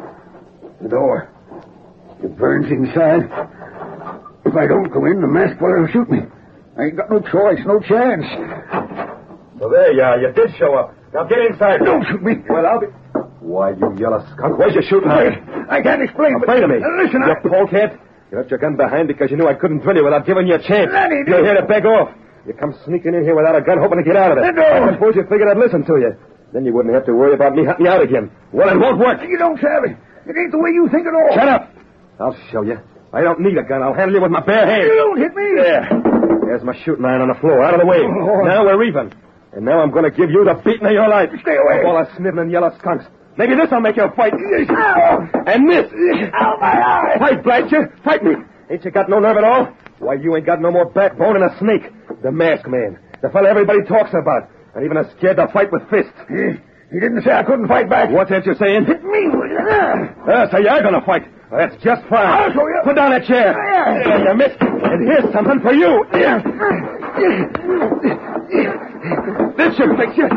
The door. It burns inside. If I don't go in, the masked feller will shoot me. I ain't got no choice, no chance. So there you are. You did show up. Now get inside. Don't shoot me. Well, I'll be... Why, you yellow skunk. Where's your shooting iron? I can't explain. but- Afraid of me. Uh, Listen, you I... polecat. You left your gun behind because you knew I couldn't drill you without giving you a chance. Lenny, You're here to beg off. You come sneaking in here without a gun, hoping to get out of it. No. I suppose you figured I'd listen to you. Then you wouldn't have to worry about me hunting you out again. Well, it won't work. You don't have it. It ain't the way you think at all. Shut up. I'll show you. I don't need a gun. I'll handle you with my bare hands. You don't hit me. There. There's my shooting iron on the floor, out of the way. Oh. Now we're even. And now I'm going to give you the beating of your life. Stay away. All the sniveling yellow skunks. Maybe this'll make you fight. Ow. And this. Ow, my eye. Fight, you. Fight me. Ain't you got no nerve at all? Why, you ain't got no more backbone than a snake. The masked man. The fella everybody talks about. And even a scared to fight with fists. He, didn't say I couldn't fight back. What's that you're saying? Hit me. Uh, so you're gonna fight. That's just fine. I'll show you. Put down that chair. Yeah. There, you missed. And here's something for you. This should fix you.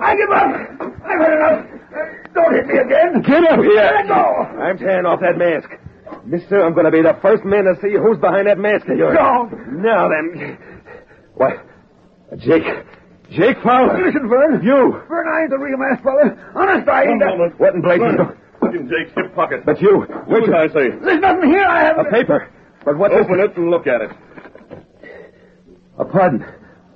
I give up. I've had enough. Uh, Don't hit me again. Get up here. Let go. I'm tearing off that mask. Mister, I'm going to be the first man to see who's behind that mask of yours. No. Now then. What? Jake. Jake Fowler. Listen, Vern. You. Vern, I ain't the real masked fella. Honest, I ain't. One moment. What in blazes? Look in Jake's hip pocket. But you. What did I say? There's nothing here. I haven't. paper. But what? Open it and look at it. A pardon.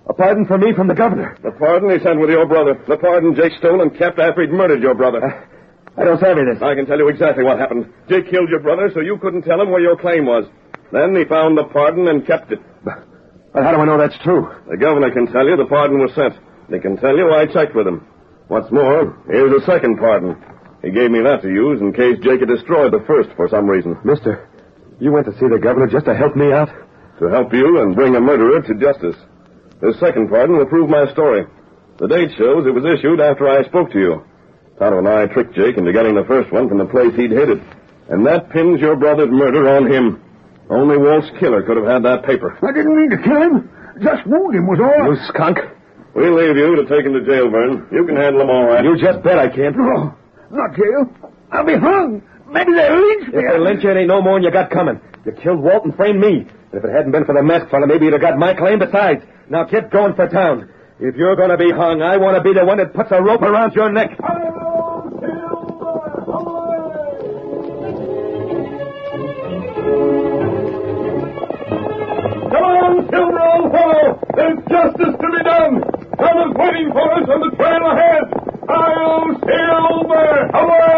A pardon for me from the governor. The pardon he sent with your brother. The pardon Jake stole and kept after he'd murdered your brother. Uh, I don't savvy this. I can tell you exactly what happened. Jake killed your brother, so you couldn't tell him where your claim was. Then he found the pardon and kept it. But how do I know that's true? The governor can tell you the pardon was sent. He can tell you I checked with him. What's more, here's a second pardon. He gave me that to use in case Jake had destroyed the first for some reason. Mister, you went to see the governor just to help me out? To help you and bring a murderer to justice. This second pardon will prove my story. The date shows it was issued after I spoke to you. Tonto and I tricked Jake into getting the first one from the place he'd hid it. And that pins your brother's murder on him. Only Walt's killer could have had that paper. I didn't mean to kill him. Just wound him was all. You skunk. We'll leave you to take him to jail, Vern. You can handle him all right. You just bet I can't. No, not jail. I'll be hung. Maybe they'll lynch me. If they lynch you, it ain't no more than you got coming. You killed Walt and framed me. And if it hadn't been for the masked fella, maybe you'd have got my claim besides. Now get going for town. If you're going to be hung, I want to be the one that puts a rope around your neck. Silver old fellow, there's justice to be done. Someone's waiting for us on the trail ahead. I'll Silver away!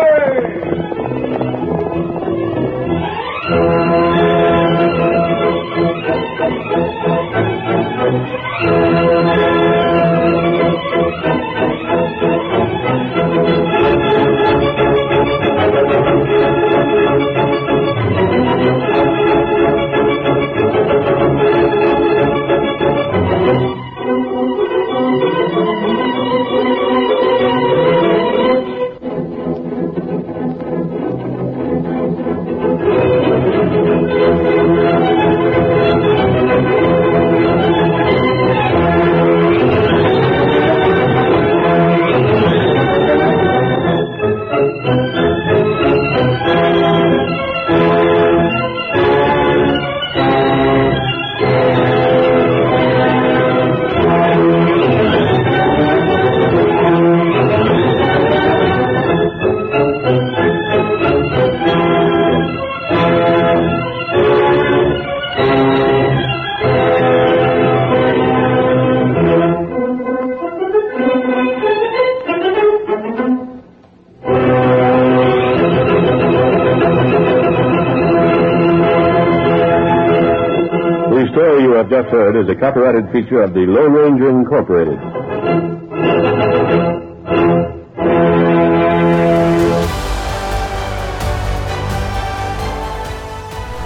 Is a copyrighted feature of the Lone Ranger Incorporated.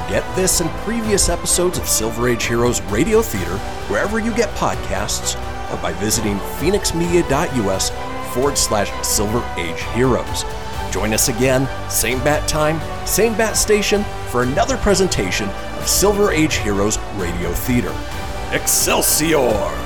Get this and previous episodes of Silver Age Heroes Radio Theater wherever you get podcasts or by visiting fenixmedia.us forward slash Silver Age Heroes. Join us again, same bat time, same bat station, for another presentation of Silver Age Heroes Radio Theater. Excelsior!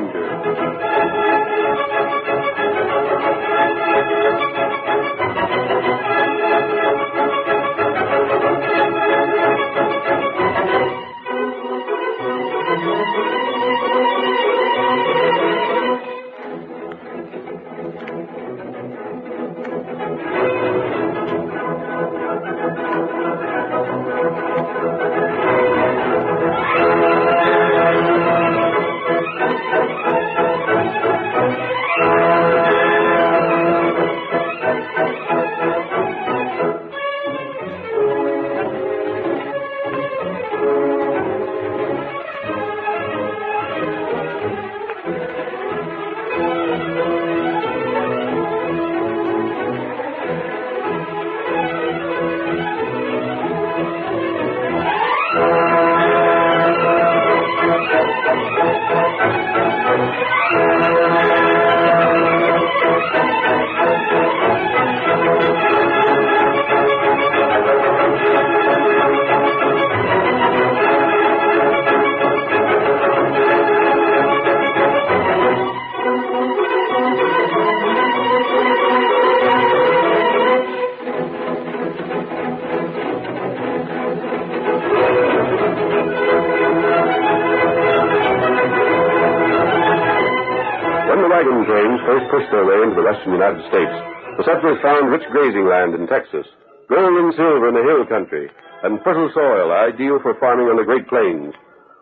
United States, the settlers found rich grazing land in Texas, gold and silver in the hill country, and fertile soil ideal for farming on the Great Plains.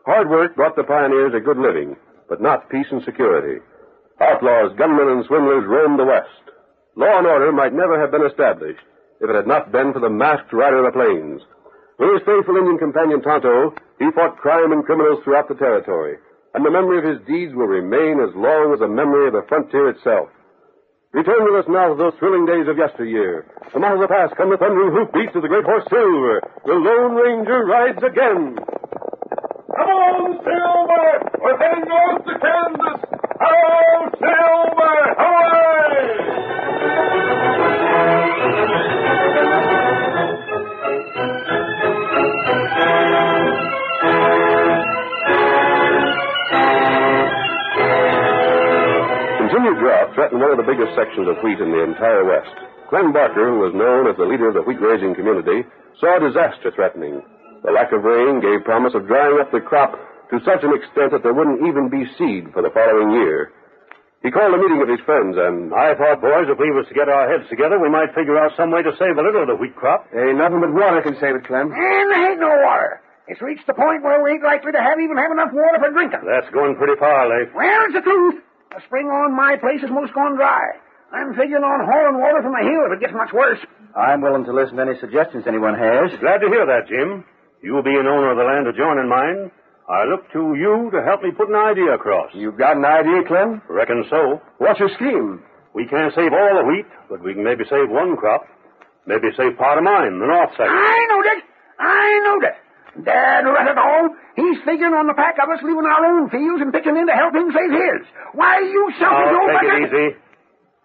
Hard work brought the pioneers a good living, but not peace and security. Outlaws, gunmen, and swindlers roamed the West. Law and order might never have been established if it had not been for the masked rider of the plains. With his faithful Indian companion Tonto, he fought crime and criminals throughout the territory, and the memory of his deeds will remain as long as the memory of the frontier itself. Return with us now to those thrilling days of yesteryear. From out of the past come the thundering hoofbeats of the great horse Silver. The Lone Ranger rides again. Come on, Silver! We're heading north to Kansas! Hello, Silver! Hooray! Continued drought threatened one of the biggest sections of wheat in the entire West. Clem Barker, who was known as the leader of the wheat raising community, saw disaster threatening. The lack of rain gave promise of drying up the crop to such an extent that there wouldn't even be seed for the following year. He called a meeting of his friends, and I thought, boys, if we was to get our heads together, we might figure out some way to save a little of the wheat crop. Ain't nothing but water can save it, Clem. And there ain't no water. It's reached the point where we ain't likely to have even have enough water for drinking. That's going pretty far, Leif. Well, it's the truth. The spring on my place is most gone dry. I'm figuring on hauling water from the hill if it gets much worse. I'm willing to listen to any suggestions anyone has. Glad to hear that, Jim. You being owner of the land to join in mine, I look to you to help me put an idea across. You've got an idea, Clem? Reckon so. What's your scheme? We can't save all the wheat, but we can maybe save one crop. Maybe save part of mine, the north section. I knowed it. I knowed it. Dad let it all. He's figuring on the pack of us leaving our own fields and pitching in to help him save his. Why, you selfish old take it easy.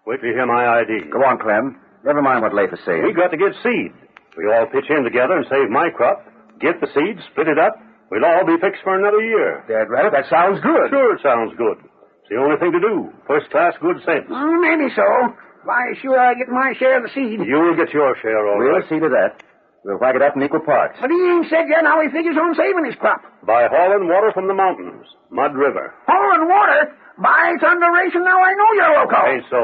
Wait till you hear my idea. Go on, Clem. Never mind what Leif is saying. We got to get seed. We all pitch in together and save my crop. Get the seed, split it up. We'll all be fixed for another year. Dad Rabbit, that sounds good. Sure, it sounds good. It's the only thing to do. First class good sense. Mm, maybe so. Why, sure, I get my share of the seed. You'll get your share, all we'll right. see to that. We'll whack it up in equal parts. But he ain't said yet how he figures on saving his crop. By hauling water from the mountains, Mud River. Hauling water? By thunderation, now I know you're loco. Ain't so.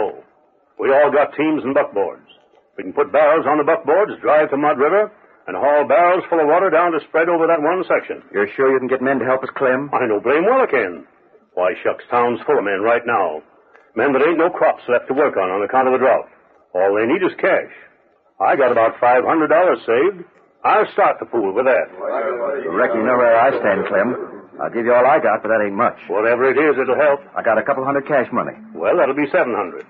We all got teams and buckboards. We can put barrels on the buckboards, drive to Mud River, and haul barrels full of water down to spread over that one section. You're sure you can get men to help us, Clem? I know blame well I can. Why, shucks, town's full of men right now. Men that ain't no crops left to work on on account of the drought. All they need is cash. I got about $500 saved. I'll start the pool with that. Reckon you know where I stand, Clem. I'll give you all I got, but that ain't much. Whatever it is, it'll help. I got a couple hundred cash money. Well, that'll be 700.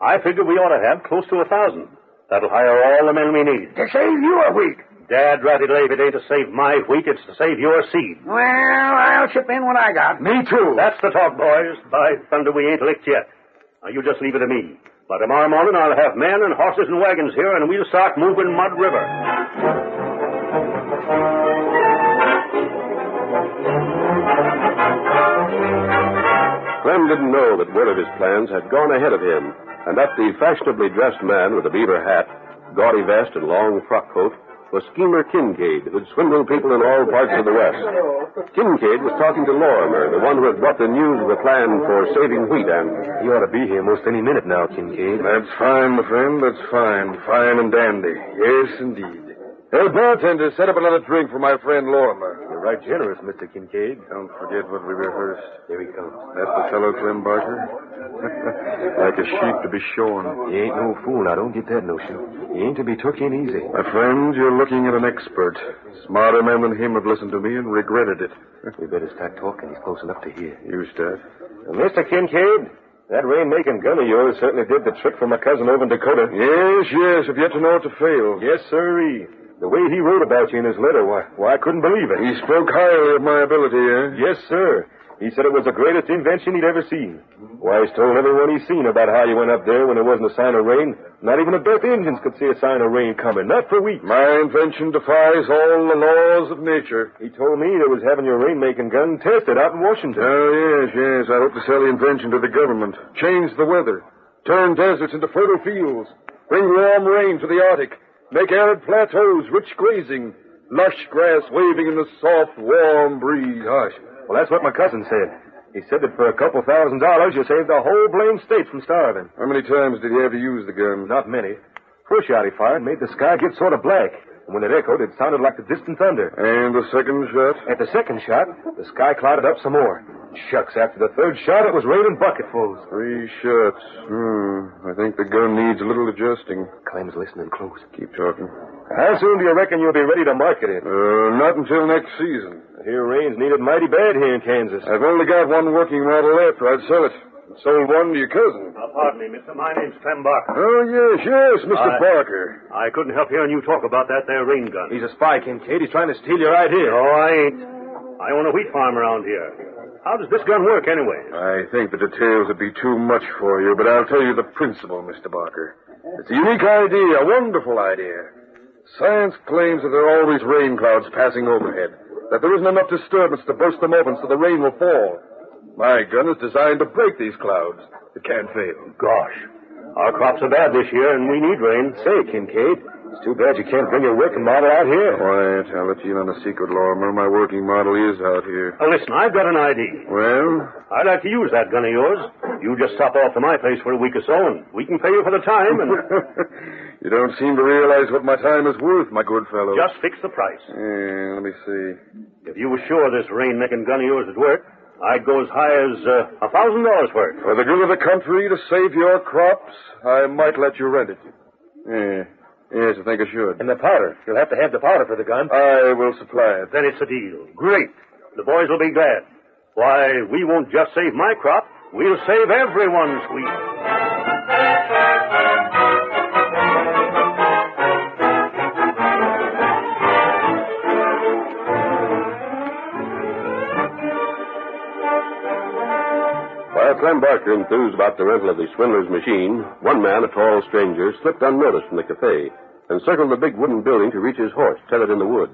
I figure we ought to have close to a thousand. That'll hire all the men we need. To save your wheat. Dad ratted Lave, it ain't to save my wheat, it's to save your seed. Well, I'll chip in what I got. Me too. That's the talk, boys. By thunder, we ain't licked yet. Now, you just leave it to me. By tomorrow morning, I'll have men and horses and wagons here, and we'll start moving Mud River. Clem didn't know that one of his plans had gone ahead of him, and that the fashionably dressed man with a beaver hat, gaudy vest, and long frock coat was Schemer Kincaid, who'd swindled people in all parts of the West. Kincaid was talking to Lorimer, the one who had brought the news of the plan for saving wheat, and He ought to be here most any minute now, Kincaid. That's fine, my friend. That's fine. Fine and dandy. Yes, indeed. Hey, bartender, set up another drink for my friend Lorimer. You're right generous, Mr. Kincaid. Don't forget what we rehearsed. Here he comes. That's the fellow, Clem Barker. like a sheep to be shorn. He ain't no fool. Now, don't get that notion. He ain't to be took in easy. My friend, you're looking at an expert. Smarter men than him have listened to me and regretted it. We better start talking. He's close enough to hear. You start. Uh, Mr. Kincaid, that rain-making gun of yours certainly did the trick for my cousin over in Dakota. Yes, yes, if you yet to know it to fail. Yes, sirree. The way he wrote about you in his letter, why, why I couldn't believe it. He spoke highly of my ability, eh? Yes, sir. He said it was the greatest invention he'd ever seen. Why, he's told everyone he's seen about how you went up there when there wasn't a sign of rain. Not even the best engines could see a sign of rain coming, not for weeks. My invention defies all the laws of nature. He told me they was having your rain-making gun tested out in Washington. Oh, yes, yes. I hope to sell the invention to the government. Change the weather. Turn deserts into fertile fields. Bring warm rain to the Arctic. Make arid plateaus rich grazing. Lush grass waving in the soft, warm breeze. Gosh. Well, that's what my cousin said. He said that for a couple thousand dollars, you saved the whole blame state from starving. How many times did he have to use the gun? Not many. First shot he fired made the sky get sort of black. And when it echoed, it sounded like the distant thunder. And the second shot? At the second shot, the sky clouded up some more. Shucks, after the third shot, it was raining bucketfuls. Three shots. Hmm. I think the gun needs a little adjusting. Clem's listening close. Keep talking. How soon do you reckon you'll be ready to market it? Uh, not until next season. Here rain's needed mighty bad here in Kansas. I've only got one working model left. I'd sell it. Sold one to your cousin. Now, pardon me, mister. My name's Clem Barker. Oh, yes, yes, Mr. I- Barker. I couldn't help hearing you talk about that there rain gun. He's a spy, Kincaid. He's trying to steal your idea. No, oh, I ain't. I own a wheat farm around here. How does this gun work, anyway? I think the details would be too much for you, but I'll tell you the principle, Mr. Barker. It's a unique idea, a wonderful idea. Science claims that there are always rain clouds passing overhead, that there isn't enough disturbance to burst them open so the rain will fall. My gun is designed to break these clouds. It can't fail. Gosh. Our crops are bad this year, and we need rain. Say, Kincaid, it's too bad you can't bring your working model out here. Quiet. I'll let you in on a secret, Lorimer. My working model is out here. Now, listen, I've got an idea. Well? I'd like to use that gun of yours. You just stop off to my place for a week or so, and we can pay you for the time. And You don't seem to realize what my time is worth, my good fellow. Just fix the price. Eh, let me see. If you were sure this rain-making gun of yours would work, I'd go as high as uh, a thousand dollars for it. For the good of the country, to save your crops, I might let you rent it. Eh, yes, I think I should. And the powder. You'll have to have the powder for the gun. I will supply it. Then it's a deal. Great. The boys will be glad. Why, we won't just save my crop, we'll save everyone's wheat. Clem Barker enthused about the rental of the swindler's machine, one man, a tall stranger, slipped unnoticed from the cafe and circled the big wooden building to reach his horse, tethered in the woods.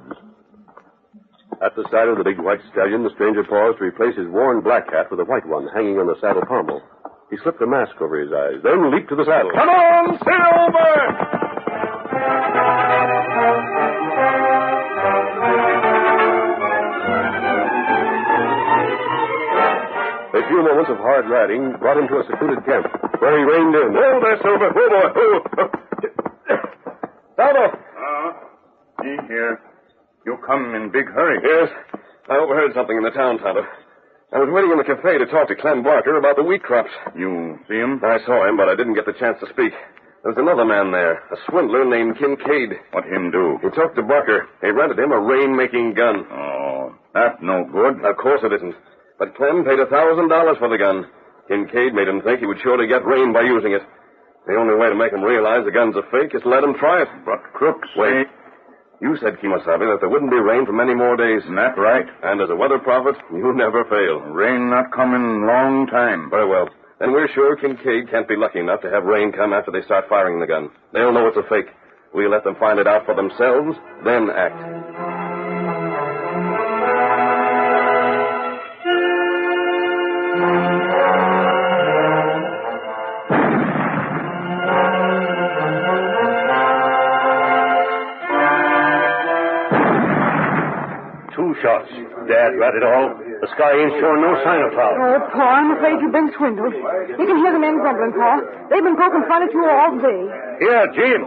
At the sight of the big white stallion, the stranger paused to replace his worn black hat with a white one hanging on the saddle pommel. He slipped a mask over his eyes, then leaped to the saddle. Come on, Silver! A few moments of hard riding brought him to a secluded camp, where he reined in. Hold there, Silver. Oh, boy. Oh. Tonto! Uh, me here. You come in big hurry. Yes, I overheard something in the town, Tonto. I was waiting in the cafe to talk to Clem Barker about the wheat crops. You see him? I saw him, but I didn't get the chance to speak. There was another man there, a swindler named Kincaid. What him do? He talked to Barker. He rented him a rain-making gun. Oh, that no good. Of course it isn't. But Clem paid a thousand dollars for the gun. Kincaid made him think he would surely get rain by using it. The only way to make him realize the gun's a fake is to let him try it. But crooks Wait. You said, Kemosabe, that there wouldn't be rain for many more days. That right. And as a weather prophet, you never fail. Rain not coming long time. Very well. Then we're sure Kincaid can't be lucky enough to have rain come after they start firing the gun. They'll know it's a fake. We'll let them find it out for themselves, then act. Shots. Dad rat it all. The sky ain't showing no sign of cloud. Oh, Paul, I'm afraid you've been swindled. You can hear the men grumbling, Paul. They've been poking fun at you all day. Here, Jim.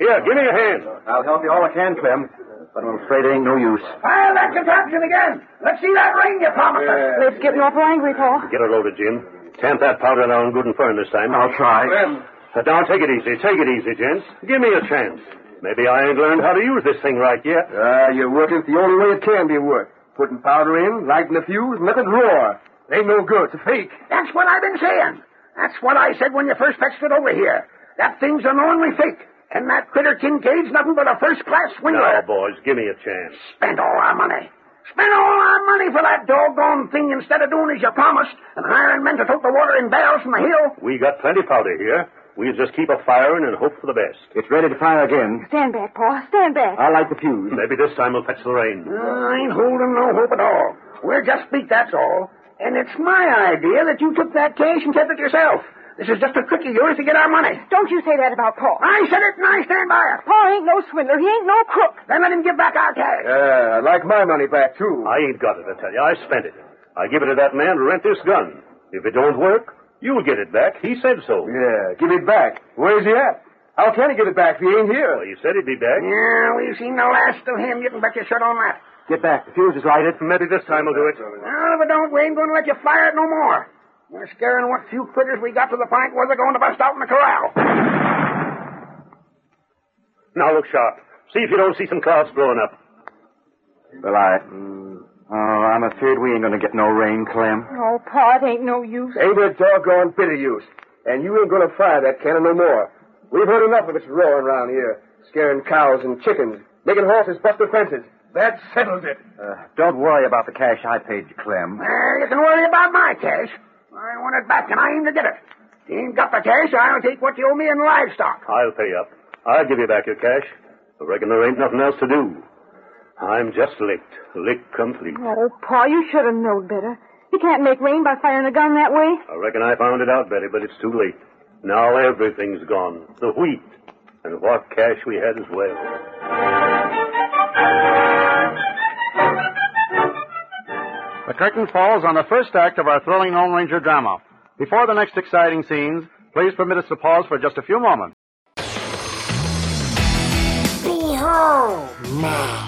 Here, give me a hand. I'll help you all I can, Clem. But I'm afraid it ain't no use. Fire that contraption again. Let's see that ring you promised us. They're getting awful angry, Paul. Get her loaded, Jim. Tamp that powder down good and firm this time. I'll try. Uh, now, take it easy. Take it easy, gents. Give me a chance. Maybe I ain't learned how to use this thing right yet. Ah, you're working it the only way it can be worked. Putting powder in, lighting the fuse, and let it roar. It ain't no good. It's a fake. That's what I've been saying. That's what I said when you first fetched it over here. That thing's a knowingly fake. And that critter Kincaid's nothing but a first-class Now, swindler. boys, give me a chance. Spend all our money. Spend all our money for that doggone thing instead of doing as you promised and hiring men to tote the water in barrels from the hill. We got plenty powder here. We'll just keep a firing and hope for the best. It's ready to fire again. Stand back, Paul. Stand back. I'll light the fuse. Maybe this time we'll fetch the rain. Uh, I ain't holding no hope at all. We're just beat, that's all. And it's my idea that you took that cash and kept it yourself. This is just a trick of yours to get our money. Don't you say that about Paul. I said it and I stand by it. Pa ain't no swindler. He ain't no crook. Then let him give back our cash. Yeah, I'd like my money back, too. I ain't got it, I tell you. I spent it. I give it to that man to rent this gun. If it don't work, you'll get it back. He said so. Yeah, give it back. Where's he at? How can he get it back if he ain't here? Well, he said he'd be back. Yeah, we've seen the last of him. You can bet your shirt on that. Get back. The fuse is lighted. Maybe this time we'll do it. Well, if it don't, we ain't going to let you fire it no more. We're scaring what few critters we got to the point where they're going to bust out in the corral. Now look sharp. See if you don't see some clouds blowing up. Well, I... Hmm. Oh, I'm afraid we ain't gonna get no rain, Clem. Oh, Pa, it ain't no use. Ain't a doggone bit of use. And you ain't gonna fire that cannon no more. We've heard enough of its roaring around here. Scaring cows and chickens. Making horses bust their fences. That settles it. Uh, don't worry about the cash I paid you, Clem. Well, you can worry about my cash. I want it back, and I aim to get it. If you ain't got the cash, I'll take what you owe me in livestock. I'll pay up. I'll give you back your cash. I reckon there ain't nothing else to do. I'm just licked. Licked complete. Oh, Pa, you should have known better. You can't make rain by firing a gun that way. I reckon I found it out, Betty, but it's too late. Now everything's gone. The wheat. And what cash we had as well. The curtain falls on the first act of our thrilling Lone Ranger drama. Before the next exciting scenes, please permit us to pause for just a few moments. Oh, my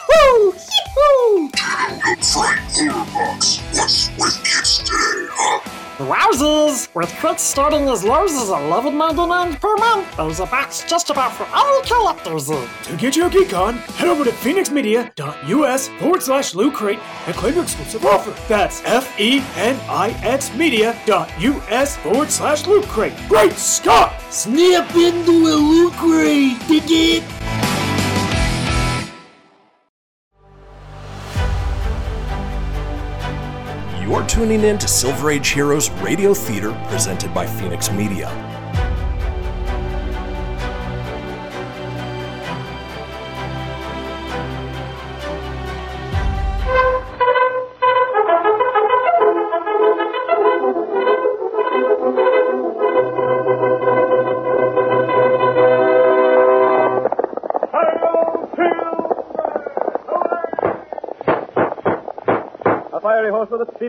Woohoo! Yee-hoo! Wowzers! With crits starting as low as $11.99 per month, there's a box just about for all collectors in. To get your geek on, head over to fenixmedia.us forward slash loot crate and claim your exclusive offer. That's F E N I X media.us forward slash loot crate. Great Scott! Snap into a Loot Crate, dig it? Tuning in to Silver Age Heroes Radio Theater presented by Fenix Media.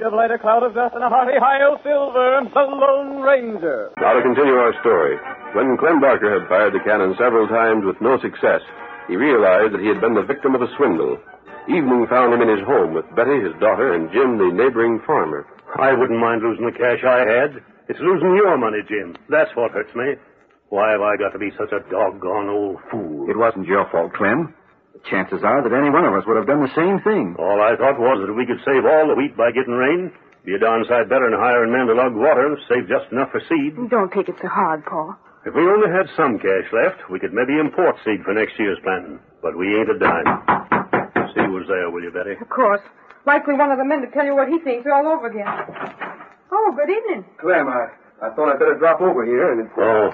Speed of light, a cloud of dust, and a hearty high silver, the Lone Ranger. Now to continue our story. When Clem Barker had fired the cannon several times with no success, he realized that he had been the victim of a swindle. Evening found him in his home with Betty, his daughter, and Jim, the neighboring farmer. I wouldn't mind losing the cash I had. It's losing your money, Jim. That's what hurts me. Why have I got to be such a doggone old fool? It wasn't your fault, Clem. The chances are that any one of us would have done the same thing. All I thought was that if we could save all the wheat by getting rain, be a darn sight better than hiring men to lug water and save just enough for seed. Don't take it so hard, Paul. If we only had some cash left, we could maybe import seed for next year's planting. But we ain't a dime. See who's there, will you, Betty? Of course. Likely one of the men to tell you what he thinks all over again. Oh, good evening. Clem, I, I thought I'd better drop over here and... Oh.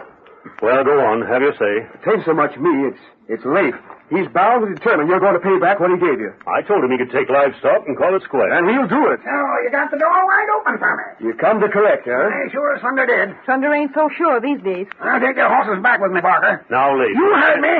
Well, go on. Have your say. It ain't so much me, it's it's Leif. He's bound and determined you're going to pay back what he gave you. I told him he could take livestock and call it square. And he'll do it. Oh, you got the door wide open for me. You come to correct, huh? I sure as thunder did. Thunder ain't so sure these days. I'll take your horses back with me, Barker. Now, Leif. You heard me.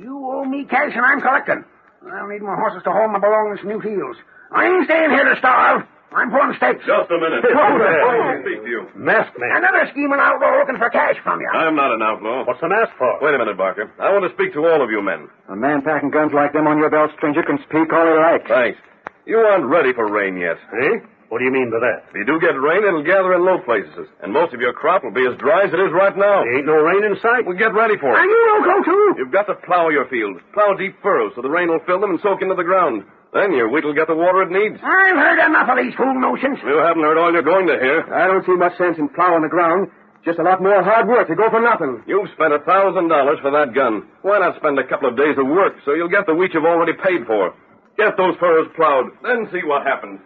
You owe me cash and I'm collecting. I'll need more horses to haul my belongings to new fields. I ain't staying here to starve. I'm pulling stakes. Just a minute. Hold it. Let me speak to you. Masked man. Another scheming outlaw looking for cash from you. I'm not an outlaw. What's the mask for? Wait a minute, Barker. I want to speak to all of you men. A man packing guns like them on your belt, stranger, can speak all he likes. Thanks. You aren't ready for rain yet. Eh? What do you mean by that? If you do get rain, it'll gather in low places, and most of your crop will be as dry as it is right now. There ain't no rain in sight. Well, get ready for it. Are you loco, too? You've got to plow your fields. Plow deep furrows so the rain will fill them and soak into the ground. Then your wheat will get the water it needs. I've heard enough of these fool notions. You haven't heard all you're going to hear. I don't see much sense in plowing the ground. Just a lot more hard work to go for nothing. You've spent a thousand dollars for that gun. Why not spend a couple of days of work so you'll get the wheat you've already paid for? Get those furrows plowed, then see what happens.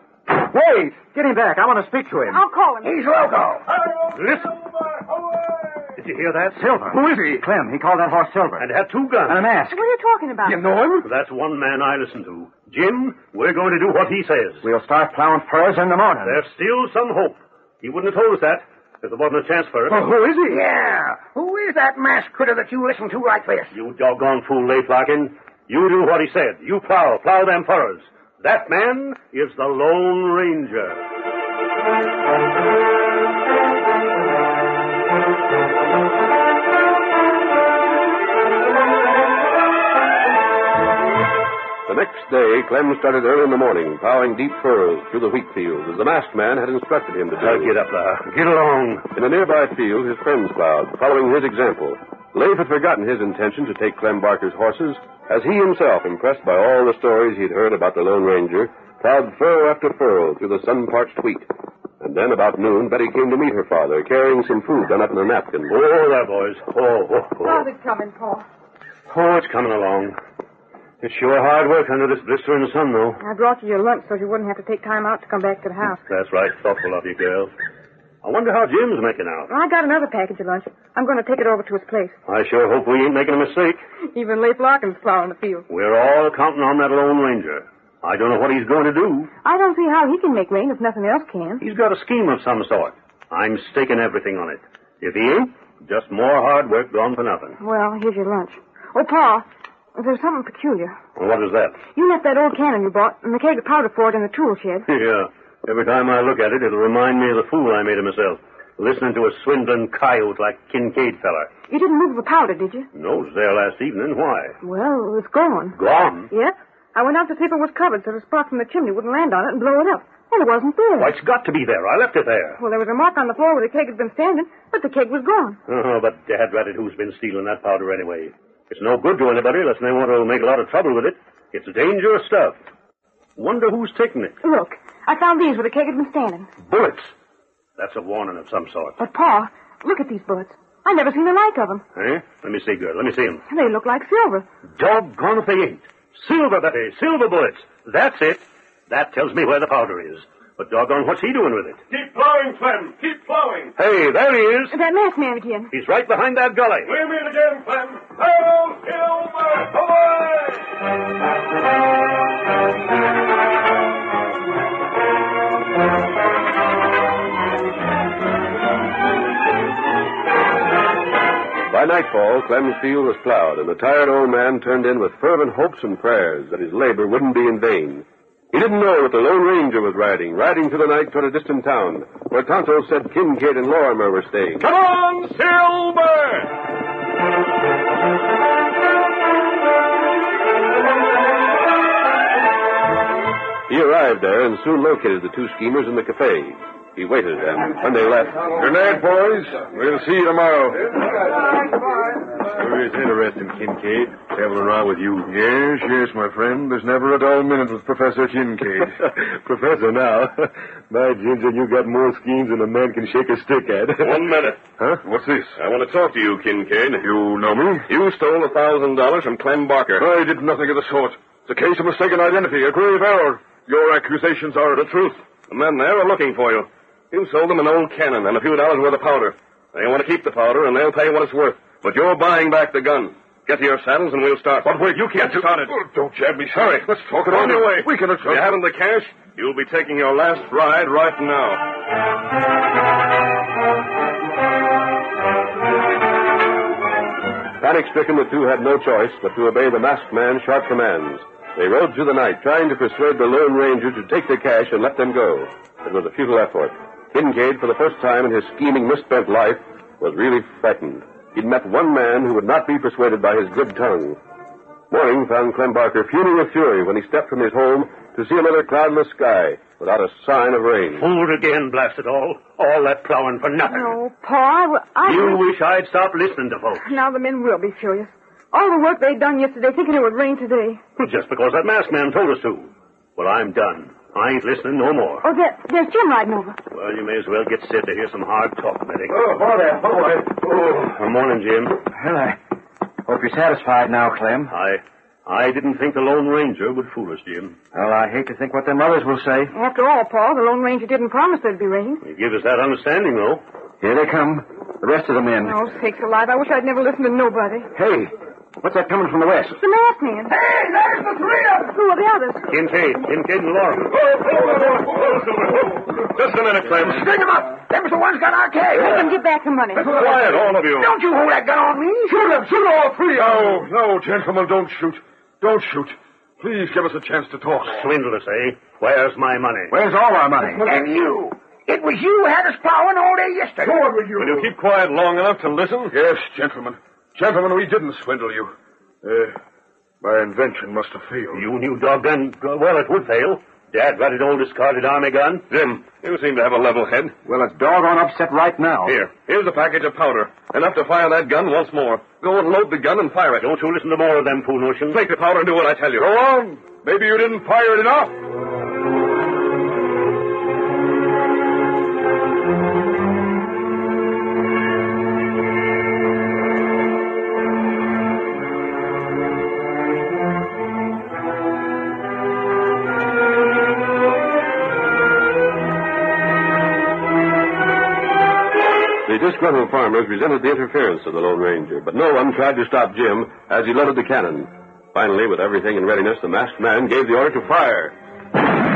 Wait! Get him back. I want to speak to him. I'll call him. He's loco. Listen. Did you hear that? Silver. Who is he? Clem. He called that horse Silver. And had two guns. And a mask. What are you talking about? You know him? That's one man I listen to. Jim, we're going to do what he says. We'll start plowing furrows in the morning. There's still some hope. He wouldn't have told us that if there wasn't a chance for it. Well, who is he? Yeah. Who is that masked critter that you listen to like this? You doggone fool, Leif Larkin. You do what he said. You plow, plow them furrows. That man is the Lone Ranger. The next day, Clem started early in the morning, plowing deep furrows through the wheat fields, as the masked man had instructed him to do. Now get up there. Get along. In a nearby field, his friends plowed, following his example. Leif had forgotten his intention to take Clem Barker's horses, as he himself, impressed by all the stories he'd heard about the Lone Ranger, plowed furrow after furrow through the sun-parched wheat. And then, about noon, Betty came to meet her father, carrying some food done up in a napkin. Oh, there, boys. Oh, oh, oh. How's it coming, Paul? Oh, it's coming along. It's sure hard work under this blistering sun, though. I brought you your lunch so you wouldn't have to take time out to come back to the house. That's right. Thoughtful of you, girl. I wonder how Jim's making out. I got another package of lunch. I'm going to take it over to his place. I sure hope we ain't making a mistake. Even Leif Larkin's plowing the field. We're all counting on that Lone Ranger. I don't know what he's going to do. I don't see how he can make rain if nothing else can. He's got a scheme of some sort. I'm staking everything on it. If he ain't, just more hard work gone for nothing. Well, here's your lunch. Oh, Pa, there's something peculiar. Well, what is that? You left that old cannon you bought and the keg of powder for it in the tool shed. yeah. Every time I look at it, it'll remind me of the fool I made of myself. Listening to a swindling coyote like Kincaid feller. You didn't move the powder, did you? No, it was there last evening. Why? Well, it's gone. Gone? Yep. I went out to see if it was covered so the spark from the chimney wouldn't land on it and blow it up. And it wasn't there. Why, it's got to be there. I left it there. Well, there was a mark on the floor where the keg had been standing, but the keg was gone. Oh, but dad rat it, who's been stealing that powder anyway? It's no good to anybody unless they want to make a lot of trouble with it. It's dangerous stuff. Wonder who's taking it. Look, I found these where the keg had been standing. Bullets. That's a warning of some sort. But, Pa, look at these bullets. I never seen the like of them. Eh? Let me see, girl. Let me see 'em. They look like silver. Doggone if they ain't. Silver, is. Silver bullets. That's it. That tells me where the powder is. But doggone, what's he doing with it? Keep plowing, Clem. Keep plowing. Hey, there he is. That masked man again. He's right behind that gully. We'll meet again, Clem. Hail, Silver! By nightfall, Clem's field was plowed, and the tired old man turned in with fervent hopes and prayers that his labor wouldn't be in vain. He didn't know that the Lone Ranger was riding, riding through the night toward a distant town, where Tonto said Kincaid and Lorimer were staying. Come on, Silver! He arrived there and soon located the two schemers in the cafe. He waited, and when they left, Good night, boys. We'll see you tomorrow. Sure is interesting, Kincaid, traveling around with you. Yes, yes, my friend. There's never a dull minute with Professor Kincaid. Professor now. My Ginger, you got more schemes than a man can shake a stick at. One minute. Huh? What's this? I want to talk to you, Kincaid. You know me? You stole a thousand dollars from Clem Barker. I did nothing of the sort. It's a case of mistaken identity, a grave error. Your accusations are The truth. The men there are looking for you. You sold them an old cannon and a few dollars worth of powder. They want to keep the powder, and they'll pay what it's worth. But you're buying back the gun. Get to your saddles, and we'll start. But wait, you can't Get started. Oh, don't jab me, sir. Hurry. Let's talk it On your way. We can If you haven't the cash, you'll be taking your last ride right now. Panic stricken, the two had no choice but to obey the masked man's sharp commands. They rode through the night, trying to persuade the Lone Ranger to take their cash and let them go. It was a futile effort. Kincaid, for the first time in his scheming, misspent life, was really frightened. He'd met one man who would not be persuaded by his good tongue. Morning found Clem Barker fuming with fury when he stepped from his home to see another cloudless sky without a sign of rain. Fooled again, blast it all. All that plowing for nothing. Oh, Pa, I, w- I You wish I'd stopped listening to folks. Now the men will be furious. All the work they'd done yesterday, thinking it would rain today. Just because that masked man told us to. Well, I'm done. I ain't listening no more. Oh, there, there's Jim riding over. Well, you may as well get set to hear some hard talk, Medic. Oh, boy there, boy. Oh, good morning, Jim. Well, I hope you're satisfied now, Clem. I I didn't think the Lone Ranger would fool us, Jim. Well, I hate to think what them others will say. After all, Paul, the Lone Ranger didn't promise there'd be rain. He give us that understanding, though. Here they come. The rest of the men. Oh, sakes alive, I wish I'd never listened to nobody. Hey, what's that coming from the west? It's the masked man. Hey, there's the three of them! Who are the others? Kincaid, Kincaid and Laura. Just a minute, Clem. String them up! Them's the ones got our cash! Make them give back the money. Quiet, all of you. Don't you hold that gun on me! Shoot them! Shoot all three! No, no, gentlemen, don't shoot. Don't shoot. Please give us a chance to talk. Swindlers, eh? Where's my money? Where's all our money? And you! It was you who had us plowing all day yesterday. Go on with you. Will you keep quiet long enough to listen? Yes, gentlemen. Gentlemen, we didn't swindle you. Uh, my invention must have failed. You knew doggone well it would fail. Dad got it old discarded army gun. Jim, you seem to have a level head. Well, it's doggone upset right now. Here, here's a package of powder. Enough to fire that gun once more. Go and load the gun and fire it. Don't you listen to more of them fool notions. Take the powder and do what I tell you. Go on. Maybe you didn't fire it enough. Farmers resented the interference of the Lone Ranger, but no one tried to stop Jim as he loaded the cannon. Finally, with everything in readiness, the masked man gave the order to fire.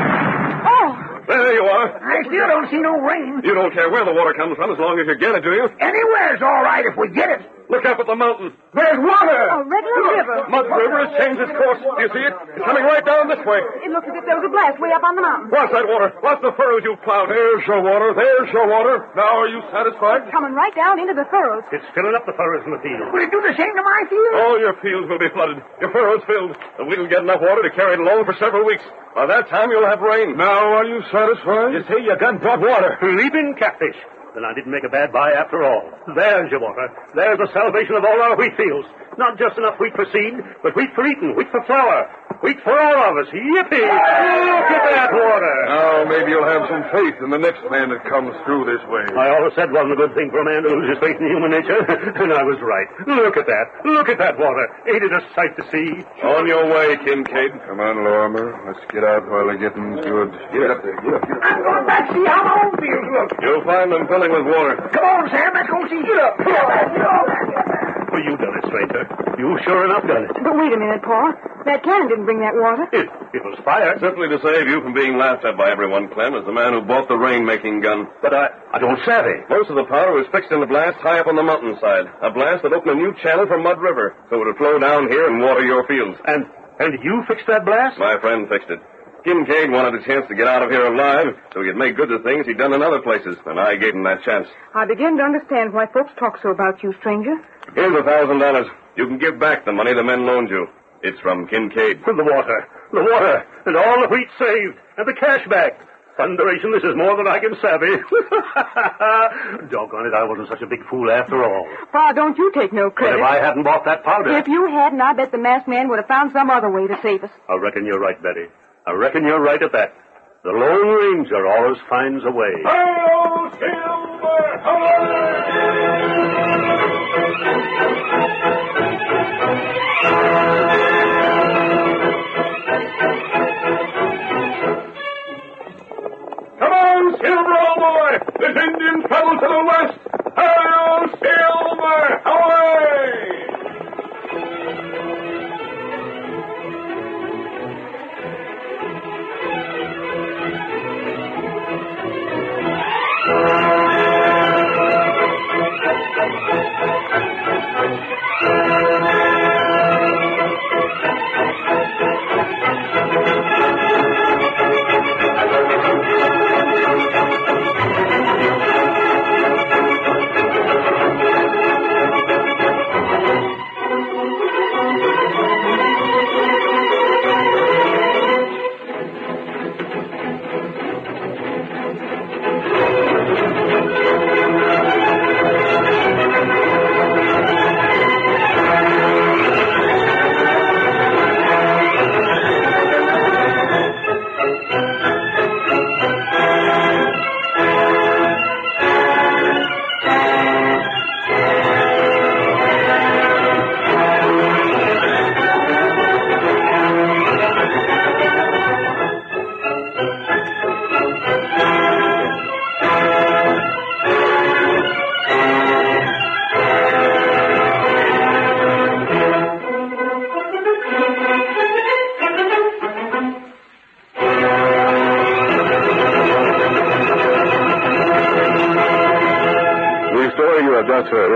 Oh! There you are. I still don't see no rain. You don't care where the water comes from as long as you get it, do you? Anywhere's all right if we get it. Look up at the mountain. There's water. Oh, a regular river. Mud River has changed its course. Do you see it? It's coming right down this way. It looks as if there was a blast way up on the mountain. Watch that water. Watch the furrows you've plowed. There's your water. There's your water. Now, are you satisfied? Coming right down into the furrows. It's filling up the furrows in the field. Will it do the same to my field? All your fields will be flooded. Your furrows filled. And we'll get enough water to carry it along for several weeks. By that time, you'll have rain. Now, are you satisfied? You see, your gun brought water. Leaping catfish. Then I didn't make a bad buy after all. There's your water. There's the salvation of all our wheat fields. Not just enough wheat for seed, but wheat for eating, wheat for flour, wheat for all of us. Yippee! Look at that water. Now, maybe you'll have some faith in the next man that comes through this way. I always said wasn't a good thing for a man to lose his faith in human nature, and I was right. Look at that. Look at that water. Ain't it a sight to see? On your way, Kincaid. Come on, Lorimer. Let's get out while the getting's good. Get up there. Get up. Get up. I'm going back to see how my own fields look. You'll find them filling with water. Come on, Sam. Let's go see. Get up. Get up. Get up. Well, you done it, stranger. You sure enough done it. But wait a minute, Paul. That cannon didn't bring that water. It, it was fire. Simply to save you from being laughed at by everyone, Clem, as the man who bought the rain-making gun. But I, I don't savvy. Most of the powder was fixed in a blast high up on the mountainside. A blast that opened a new channel for Mud River, so it would flow down here and water your fields. And, and you fixed that blast? My friend fixed it. Kincaid wanted a chance to get out of here alive, so he could make good the things he'd done in other places, and I gave him that chance. I begin to understand why folks talk so about you, stranger. Here's a thousand dollars. You can give back the money the men loaned you. It's from Kincaid. From the water. The water. And all the wheat saved. And the cash back. Thunderation, this is more than I can savvy. Doggone it, I wasn't such a big fool after all. Pa, don't you take no But credit. if I hadn't bought that powder... If you hadn't, I bet the masked man would have found some other way to save us. I reckon you're right, Betty. I reckon you're right at that. The Lone Ranger always finds a way. Oh, Silver! Come on, Silver, old boy! There's Indian trouble to the west! Hail, Silver! Away! The story you. have just heard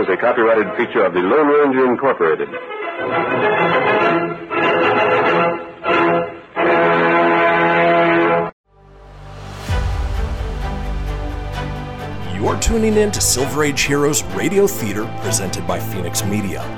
is a copyrighted feature of the Lone Ranger Incorporated. You're tuning in to Silver Age Heroes Radio Theater presented by Fenix Media.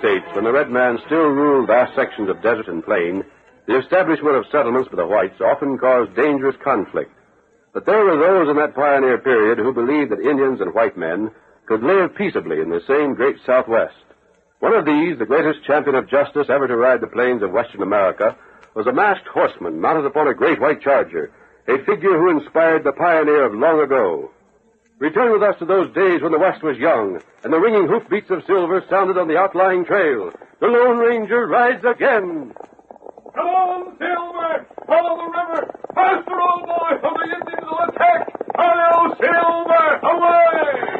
States, when the red man still ruled vast sections of desert and plain, the establishment of settlements for the whites often caused dangerous conflict. But there were those in that pioneer period who believed that Indians and white men could live peaceably in the same great Southwest. One of these, the greatest champion of justice ever to ride the plains of Western America, was a masked horseman mounted upon a great white charger, a figure who inspired the pioneer of long ago. Return with us to those days when the West was young and the ringing hoofbeats of silver sounded on the outlying trail. The Lone Ranger rides again. Come on, Silver! Follow the river! Faster, old boy, or the Indians will attack! Hello, Silver! Away!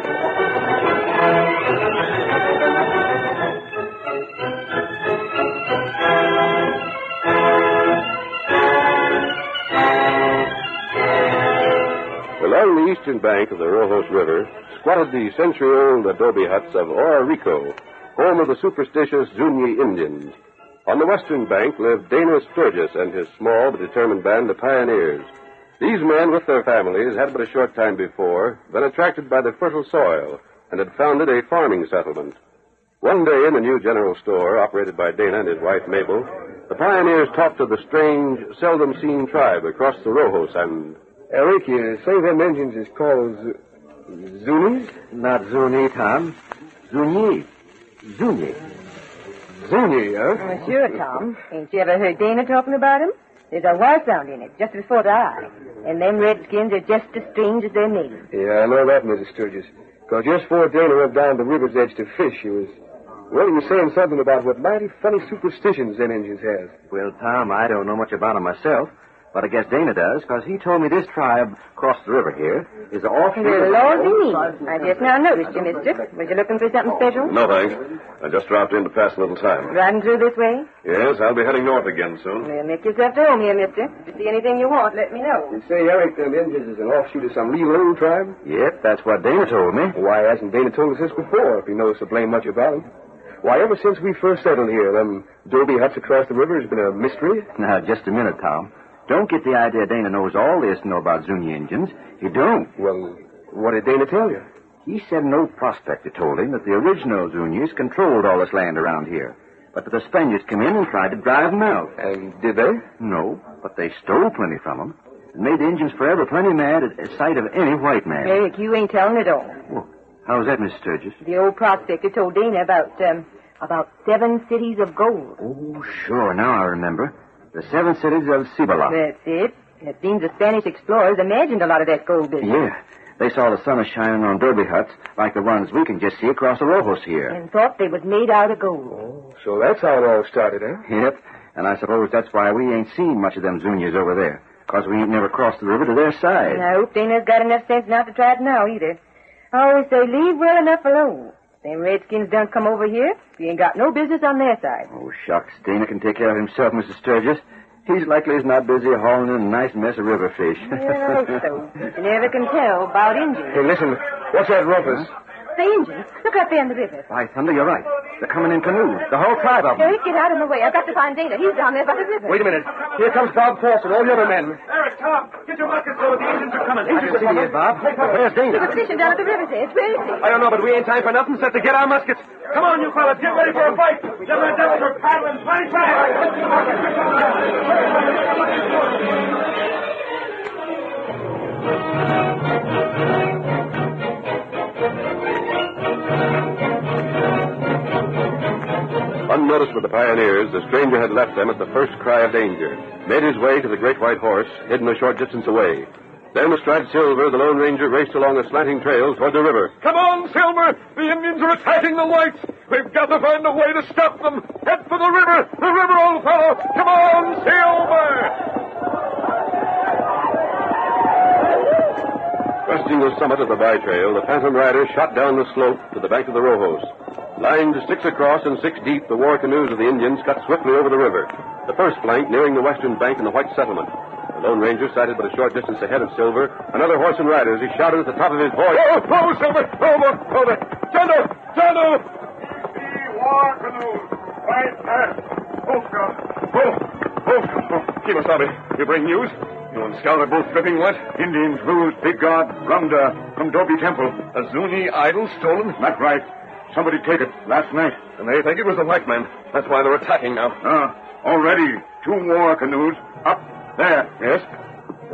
Along the eastern bank of the Rojos River squatted the century-old adobe huts of Orarico, home of the superstitious Zuni Indians. On the western bank lived Dana Sturgis and his small but determined band of pioneers. These men, with their families, had but a short time before been attracted by the fertile soil and had founded a farming settlement. One day in the new general store, operated by Dana and his wife Mabel, the pioneers talked of the strange, seldom seen tribe across the Rojos and. Eric, you say them Indians is called Z- Zunis? Not Zuni, Tom. Zuni. Zuni. Zuni, huh? Oh, sure, Tom. Ain't you ever heard Dana talking about him? There's a Y sound in it, just before the I. And them redskins are just as strange as their name. Yeah, I know that, Mrs. Sturgis. Because just before Dana went down the river's edge to fish, he was. Well, he was saying something about what mighty funny superstitions them Indians has. Well, Tom, I don't know much about him myself, but I guess Dana does, because he told me this tribe across the river here is awful. Well, Lordy me. I just now noticed you, mister. Was you looking for something special? No, thanks. I just dropped in to pass a little time. Riding through this way? Yes, I'll be heading north again soon. Well, make yourself to home here, mister. If you see anything you want, let me know. You say Eric, them Indians is an offshoot of some real old tribe? Yep, that's what Dana told me. Why hasn't Dana told us this before, if he knows so blame much about 'em? Why, ever since we first settled here, them adobe huts across the river has been a mystery. Now, just a minute, Tom. Don't get the idea Dana knows all this to know about Zuni engines. He don't. Well, what did Dana tell you? He said an old prospector told him that the original Zunis controlled all this land around here. But that the Spaniards came in and tried to drive them out. And did they? No, but they stole plenty from them. And made the Indians forever plenty mad at the sight of any white man. Eric, you ain't telling it all. How's that, Miss Sturgis? The old prospector told Dana about, um, about seven cities of gold. Oh, sure. Now I remember. The seven cities of Cibola. That's it. It seems the Spanish explorers imagined a lot of that gold business. Yeah. They saw the sun is shining on derby huts like the ones we can just see across the Rojos here. And thought they was made out of gold. Oh, So that's how it all started, eh? Yep. And I suppose that's why we ain't seen much of them Zunias over there. Because we ain't never crossed the river to their side. And I hope Dana's got enough sense not to try it now either. I always say leave well enough alone. Them redskins done come over here. You ain't got no business on their side. Oh, shucks. Dana can take care of himself, Mrs. Sturgis. He's likely as not busy hauling in a nice mess of river fish. Yeah, I hope so. You never can tell about Indians. Hey, listen. What's that rumpus? The Indians. Look up there in the river. By thunder, you're right. They're coming in canoes. The whole tribe of them. Eric, get out of my way. I've got to find Dana. He's down there by the river. Wait a minute. Here comes Bob Force and all the other men. Eric, Tom, get your muskets loaded. The Indians are coming. I can see you, Bob. Where's He Dana? was fishing down at the river's edge. Where is he? I don't know, but we ain't time for nothing except to get our muskets. Come on, you fellas. Get ready for a fight. Them red devils are paddling plenty fast. Unnoticed by the pioneers, the stranger had left them at the first cry of danger, made his way to the great white horse, hidden a short distance away. Then, astride Silver, the Lone Ranger raced along a slanting trail toward the river. Come on, Silver! The Indians are attacking the whites! We've got to find a way to stop them! Head for the river! The river, old fellow! Come on, Silver! Cresting the summit of the by trail, the Phantom Rider shot down the slope to the bank of the Rojos. Lined six across and six deep, the war canoes of the Indians cut swiftly over the river. The first flank nearing the western bank in the white settlement. The Lone Ranger sighted but a short distance ahead of Silver, another horse and rider as he shouted at the top of his voice. Oh, oh, Silver! Over! Over! Tonto! Tonto! War canoes! Right there! Oh, God! Oh! Oh! oh. Kemosabe, you bring news? You and Scout are both dripping wet. Indians lose Big God Ramda from Dobie Temple. A Zuni idol stolen? Not right. Somebody take it last night. And they think it was the white men. That's why they're attacking now. Ah, already two war canoes up there. Yes?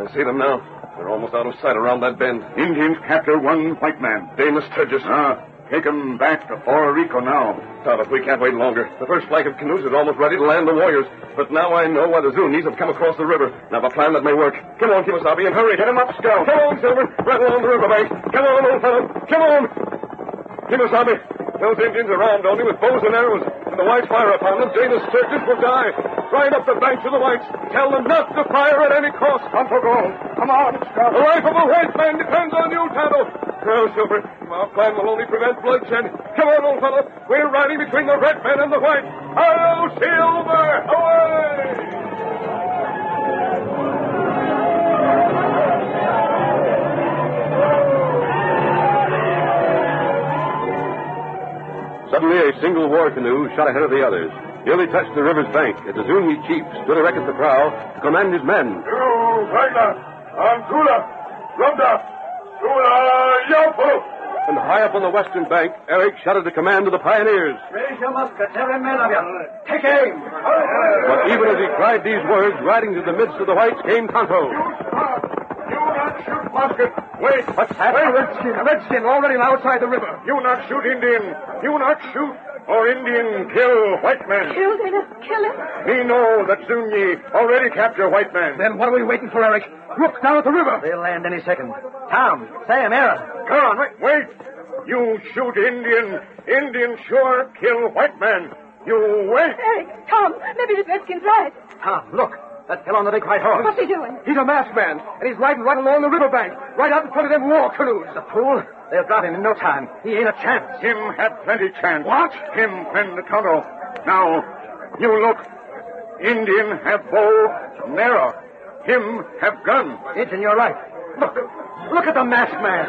I see them now. They're almost out of sight around that bend. Indians capture one white man. Dana Sturgis. Ah, take them back to Puerto Rico now. Thomas, we can't wait longer. The first flight of canoes is almost ready to land the warriors. But now I know why the Zunies have come across the river. Now, a plan that may work. Come on, Kemosabe, and hurry. Get him up, Scout. Come on, Silver. Right along the riverbank. Come on, old fellow. Come on. Kemosabe, those Indians are armed only with bows and arrows. And the whites fire upon them, Dana Sturgis will die. Ride up the bank to the whites. Tell them not to fire at any cost. Come for gold. Come on, Scout. The life of a white man depends on you, Tonto. No, Silver. Our plan will only prevent bloodshed. Come on, old fellow. We're riding between the red men and the white. Hello, Silver! Away! Suddenly, a single war canoe shot ahead of the others. Nearly touched the river's bank as the Zuni chief stood erect at the prow to command his men. You, Wagner, Antula, Rumda, Tula, Yapo. And high up on the western bank, Eric shouted a command to the pioneers. Raise your muskets, every man of you. Take aim. But even as he cried these words, riding to the midst of the whites came Tonto. You not shoot musket. Wait. What's that? Wait, Redskin. Redskin already outside the river. You not shoot Indian. You not shoot. Or Indian kill white man. Kill Dana. Kill him. Me know that Zunyi already capture white man. Then what are we waiting for, Eric? Look down at the river. They'll land any second. Tom, Sam, Aaron. Come on, wait. Wait. You shoot Indian. Indian sure kill white man. You wait. Eric, Tom, maybe the Redskin's right. Tom, look. That fellow on the big white horse. What's he doing? He's a masked man, and he's riding right along the riverbank, right out in front of them war canoes. The fool. They'll drop him in no time. He ain't a chance. Him had plenty chance. What? Him friend the Tonto. Now, you look. Indian have bow, narrow. Him have gun. Injun, you're right. Look. Look at the masked man.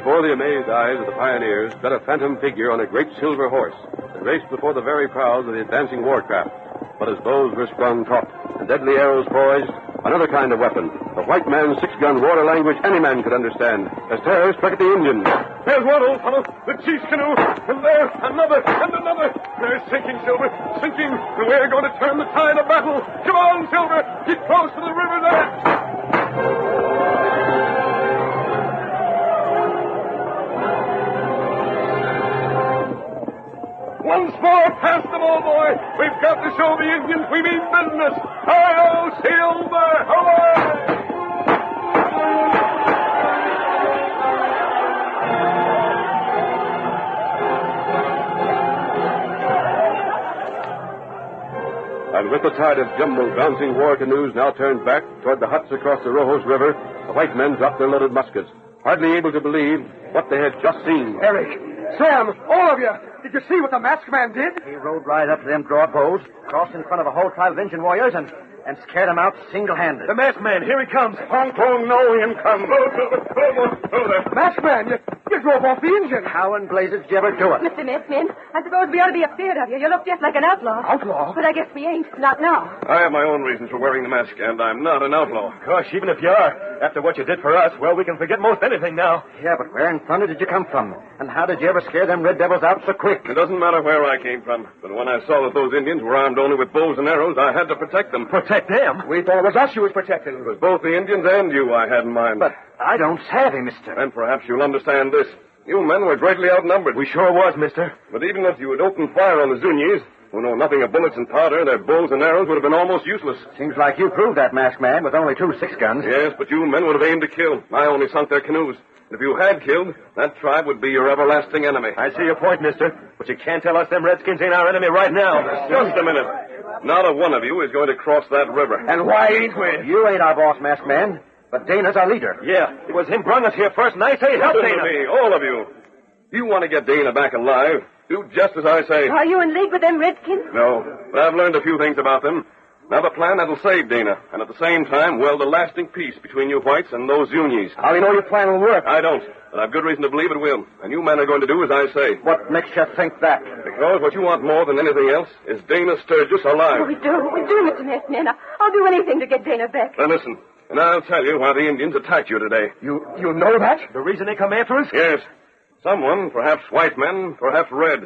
Before the amazed eyes of the pioneers sped a phantom figure on a great silver horse that raced before the very prows of the advancing warcraft. But as bows were sprung taut and deadly arrows poised, another kind of weapon, the white man's six-gun water language any man could understand, as terror struck at the Indians. There's one, old fellow. The chief's canoe. And there, another and another. They're sinking, Silver. Sinking. And we're going to turn the tide of battle. Come on, Silver. Get close to the river's edge. Once more past them, old boy. We've got to show the Indians we mean business. Hi-yo, Silver! Away! And with the tide of jumbled, bouncing war canoes now turned back toward the huts across the Rojos River, the white men dropped their loaded muskets, hardly able to believe what they had just seen. Eric, Sam, all of you. Did you see what the masked man did? He rode right up to them draw bows, crossed in front of a whole tribe of Indian warriors, and, and scared them out single-handed. The masked man, here he comes. Tonto know him come. Masked man, you, you drove off the engine. How in blazes did you ever do it? Mr. Messman, I suppose we ought to be afraid of you. You look just like an outlaw. Outlaw? But I guess we ain't. Not now. I have my own reasons for wearing the mask, and I'm not an outlaw. Gosh, even if you are, after what you did for us, well, we can forget most anything now. Yeah, but where in thunder did you come from? And how did you ever scare them red devils out so quick? It doesn't matter where I came from, but when I saw that those Indians were armed only with bows and arrows, I had to protect them. Protect them? We thought it was us you was protecting. It was both the Indians and you I had in mind. But I don't savvy, mister. And perhaps you'll understand this. You men were greatly outnumbered. We sure was, mister. But even if you had opened fire on the Zunis, who know nothing of bullets and powder, their bows and arrows would have been almost useless. Seems like you proved that, masked man, with only two six guns. Yes, but you men would have aimed to kill. I only sunk their canoes. If you had killed, that tribe would be your everlasting enemy. I see your point, mister. But you can't tell us them redskins ain't our enemy right now. Just a minute. Not a one of you is going to cross that river. And why ain't we? You ain't our boss, masked man. But Dana's our leader. Yeah, it was him brung us here first, and I say help Listen Dana. to me, all of you. You want to get Dana back alive? Do just as I say. Are you in league with them Redskins? No, but I've learned a few things about them. Now the plan that'll save Dana, and at the same time weld a lasting peace between you whites and those Unions. How do you know your plan will work? I don't, but I've good reason to believe it will. And you men are going to do as I say. What makes you think that? Because what you want more than anything else is Dana Sturgis alive. Oh, we do. We do, Mr. Messman. I'll do anything to get Dana back. Now listen, and I'll tell you why the Indians attacked you today. You you know that? The reason they come after us? Yes. Someone, perhaps white men, perhaps red,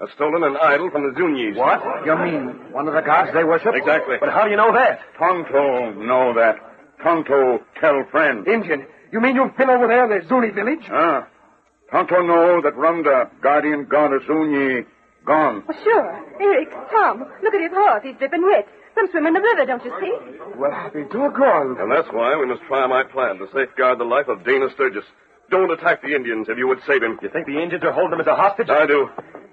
has stolen an idol from the Zunis. What? You mean one of the gods they worship? Exactly. But how do you know that? Tonto know that. Tonto tell friend. Indian, you mean you've been over there in the Zuni village? Ah. Tonto know that Rumda, guardian god of Zuni, gone. Oh, sure. Eric, Tom, look at his horse. He's dripping wet. Some swim in the river, don't you see? Well, I'll be doggone. And that's why we must try my plan to safeguard the life of Dana Sturgis. Don't attack the Indians if you would save him. You think the Indians are holding him as a hostage? I do.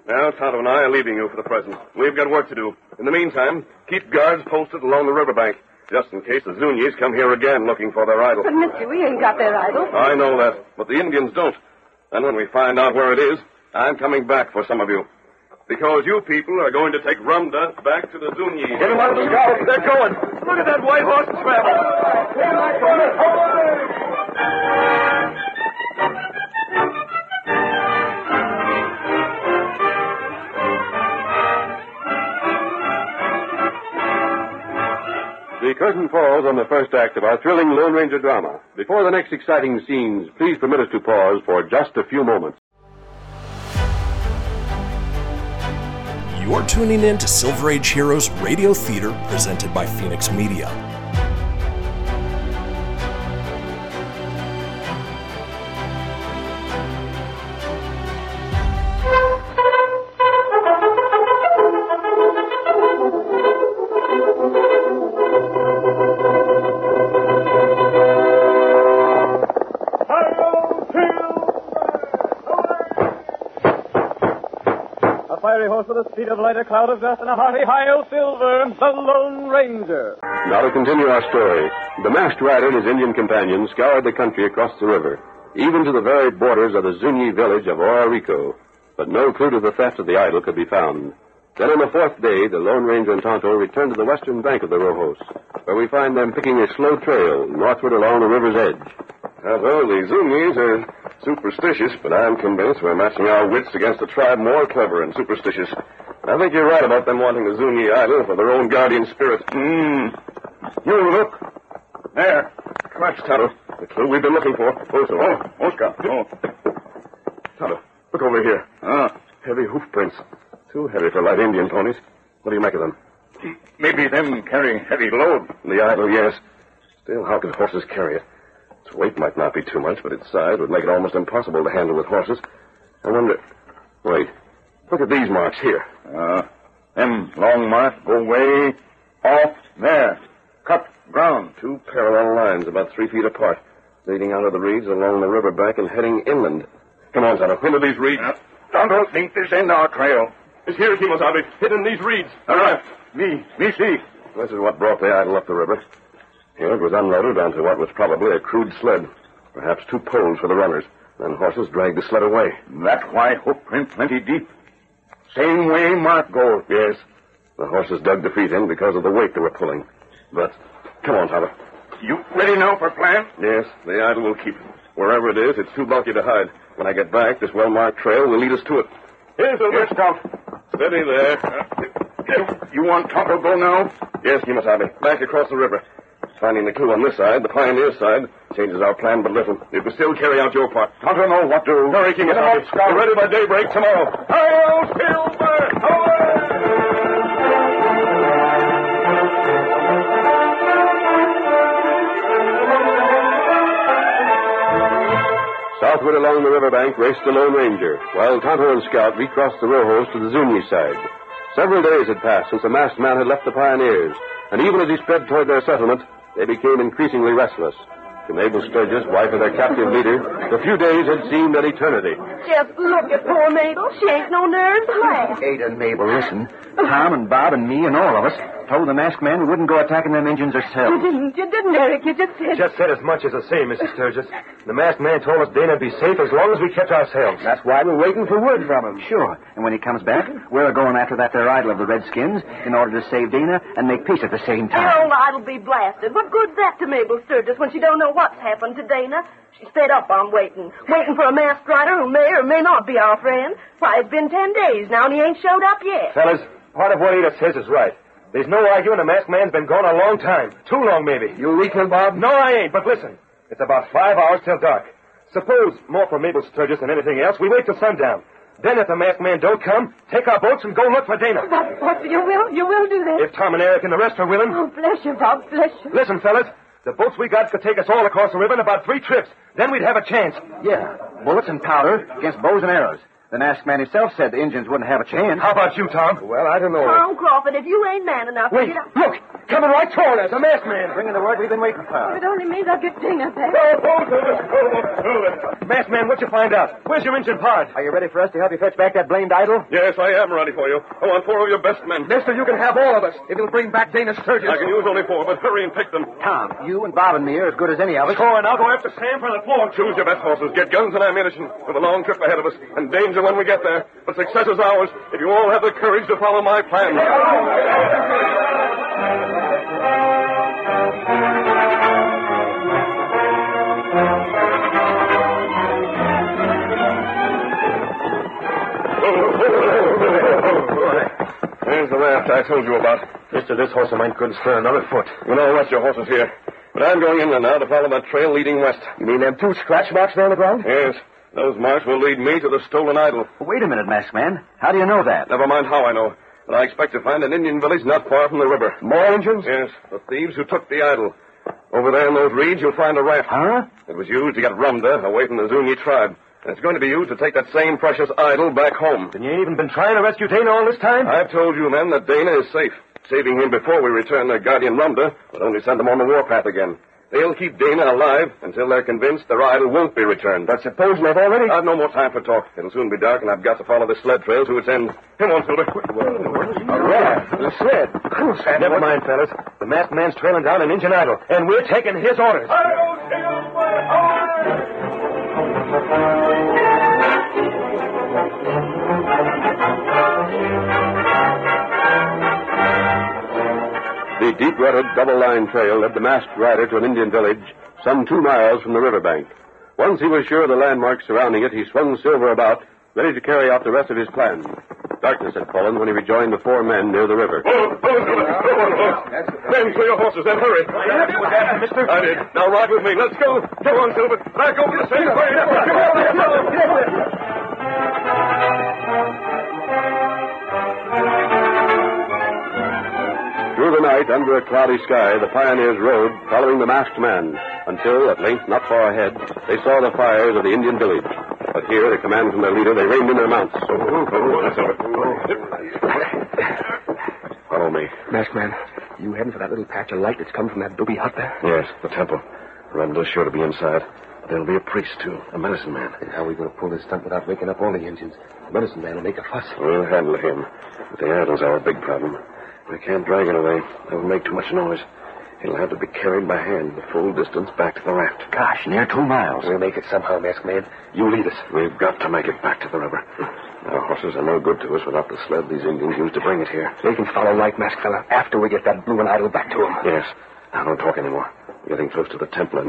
Now, Tonto and I are leaving you for the present. We've got work to do. In the meantime, keep guards posted along the riverbank, just in case the Zunis come here again looking for their idol. But, mister, we ain't got their idol. I know that, but the Indians don't. And when we find out where it is, I'm coming back for some of you. Because you people are going to take Rumda back to the Zuni. Get him out of the scout. They're going. Look at that white horse travel. The curtain falls on the first act of our thrilling Lone Ranger drama. Before the next exciting scenes, please permit us to pause for just a few moments. You're tuning in to Silver Age Heroes Radio Theater presented by Fenix Media. With the speed of light, a cloud of dust, and a hearty high-o silver, the Lone Ranger. Now to continue our story. The masked rider and his Indian companions scoured the country across the river, even to the very borders of the Zuni village of Orarico. But no clue to the theft of the idol could be found. Then on the fourth day, the Lone Ranger and Tonto returned to the western bank of the Rojos, where we find them picking a slow trail northward along the river's edge. Although the Zunis are superstitious, but I'm convinced we're matching our wits against a tribe more clever and superstitious. I think you're right about them wanting the Zuni idol for their own guardian spirit. Hmm. You look. There. Watch, Tonto. The clue we've been looking for. Oh, so. Oh, Oscar. Oh. Tonto, look over here. Ah. Heavy hoof prints. Too heavy for light Indian ponies. What do you make of them? Maybe them carry heavy load. The idol, yes. Still, how could horses carry it? Its weight might not be too much, but its size would make it almost impossible to handle with horses. I wonder. Wait. Look at these marks here. Uh, them long marks go way off there. Cut ground. Two parallel lines about three feet apart, leading out of the reeds along the river bank and heading inland. Come on, Tonto. Into these reeds. Uh, Tonto think this end our trail. It's here, Kemosabe. Hidden in these reeds. All right. Me, me see. This is what brought the idol up the river. Here it was unloaded onto what was probably a crude sled. Perhaps two poles for the runners. Then horses dragged the sled away. That's why hoof print plenty deep. Same way mark goes. Yes. The horses dug the feet in because of the weight they were pulling. But, come on, Tonto. You ready now for plan? Yes, the idol will keep. It. Wherever it is, it's too bulky to hide. When I get back, this well-marked trail will lead us to it. Here's the Yes, scout. Steady there. You want Tonto go now? Yes, Kemosabe. Back across the river. Finding the clue on this side, the pioneer side, changes our plan but little. It will still carry out your part. Tonto know what to. Hurry, Get him Kemosabe. out, Scout. We're ready by daybreak tomorrow. Hail, Silver! Southward along the riverbank raced the Lone Ranger, while Tonto and Scout recrossed the Rojos to the Zuni side. Several days had passed since the masked man had left the pioneers, and even as he sped toward their settlement, they became increasingly restless. To Mabel Sturgis, wife of their captive leader, the few days had seemed an eternity. Just look at poor Mabel. She ain't no nerves left. Ada and Mabel, listen. Tom and Bob and me and all of us, Told the masked man we wouldn't go attacking them Indians You didn't, you didn't, Eric. You just said... Just said as much as I say, Mrs. Sturgis. The masked man told us Dana'd be safe as long as we kept ourselves. That's why we're waiting for word from him. Sure. And when he comes back, we're going after that there idol of the Redskins in order to save Dana and make peace at the same Your time. old idol be blasted. What good's that to Mabel Sturgis when she don't know what's happened to Dana? She's fed up on waiting. Waiting for a masked rider who may or may not be our friend. Why, it's been ten days now and he ain't showed up yet. Fellas, part of what Ada says is right. There's no arguing the masked man's been gone a long time. Too long, maybe. You weakling, Bob? No, I ain't, but listen. It's about five hours till dark. Suppose, more for Mabel Sturgis than anything else, we wait till sundown. Then if the masked man don't come, take our boats and go look for Dana. But, but you will, you will do that. If Tom and Eric and the rest are willing. Oh, bless you, Bob, bless you. Listen, fellas. The boats we got could take us all across the river in about three trips. Then we'd have a chance. Yeah. Bullets and powder against bows and arrows. The masked man himself said the Indians wouldn't have a chance. How about you, Tom? Well, I don't know. Tom Crawford, if you ain't man enough Wait, to get up... look! Coming right toward us, a masked man. Bringing the word we've been waiting If for. it only means I'll get Dana back. Oh, oh, oh, oh! Masked man, what you find out? Where's your engine part? Are you ready for us to help you fetch back that blamed idol? Yes, I am ready for you. I want four of your best men. Mister, you can have all of us. if you'll bring back Dana Sturgis. I can use only four, but hurry and pick them. Tom, you and Bob and me are as good as any of us. Sure, and I'll go after Sam from the floor. Choose your best horses. Get guns and ammunition. With a long trip ahead of us, and danger when we get there. But success is ours if you all have the courage to follow my plan. There's the raft I told you about. Mister, this horse of mine couldn't stir another foot. You know, rest your horses here. But I'm going in there now to follow that trail leading west. You mean them two scratch marks there on the ground? Yes. Those marks will lead me to the stolen idol. Wait a minute, masked man. How do you know that? Never mind how I know. But I expect to find an Indian village not far from the river. More Indians? Yes, the thieves who took the idol. Over there in those reeds, you'll find a raft. Huh? It was used to get Rumda away from the Zuni tribe. And it's going to be used to take that same precious idol back home. And you even been trying to rescue Dana all this time? I've told you, men, that Dana is safe. Saving him before we return their guardian Rumda would only send them on the warpath again. They'll keep Dana alive until they're convinced their idol won't be returned. But suppose they've already... I've no more time for talk. It'll soon be dark, and I've got to follow the sled trail to its end. Come on, Silver. Raft, the sled. Never mind, fellas. The masked man's trailing down an Indian idol, and we're taking his orders. The deep-rutted double-line trail led the masked rider to an Indian village some two miles from the riverbank. Once he was sure of the landmarks surrounding it, he swung Silver about, ready to carry out the rest of his plan. Darkness had fallen when he rejoined the four men near the river. Oh, oh, oh, men, for your horses, then hurry. mister? I did. Now ride with me. Let's go. Come on, Silver. Back over the same way. Through the night, under a cloudy sky, the pioneers rode, following the masked man, until, at length, not far ahead, they saw the fires of the Indian village. But here, at a command from their leader, they reined in their mounts. Follow me. Masked man, you heading for that little patch of light that's come from that adobe hut there? Yes, the temple. Rumda's sure to be inside. There'll be a priest, too. A medicine man. And how are we going to pull this stunt without waking up all the Indians? The medicine man will make a fuss. We'll handle him. But the idol's our big problem. We can't drag it away. It would make too much noise. It'll have to be carried by hand the full distance back to the raft. Gosh, near two miles. We'll make it somehow, masked man. You lead us. We've got to make it back to the river. Our horses are no good to us without the sled these Indians used to bring it here. They can follow right, masked fella, after we get that blue and idol back to him. Yes. Now, don't talk anymore. We're getting close to the temple. The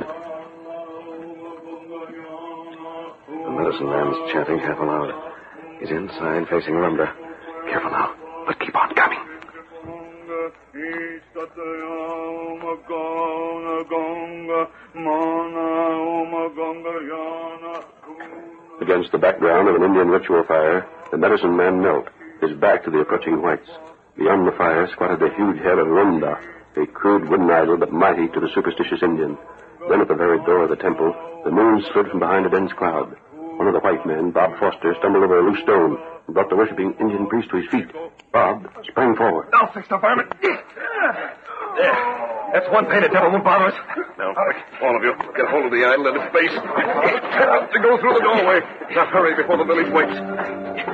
medicine man's chanting half aloud. He's inside facing Rumda. Careful now, but keep on coming. Against the background of an Indian ritual fire, the medicine man knelt, his back to the approaching whites. Beyond the fire squatted the huge head of Rumda, a crude wooden idol but mighty to the superstitious Indian. Then at the very door of the temple, the moon slid from behind a dense cloud. One of the white men, Bob Foster, stumbled over a loose stone and brought the worshipping Indian priest to his feet. Bob sprang forward. I'll fix the varmint. There. That's one painted devil won't bother us. Now, quick, all of you, get hold of the idol at its base. Set out to go through the doorway. Now, hurry before the village wakes.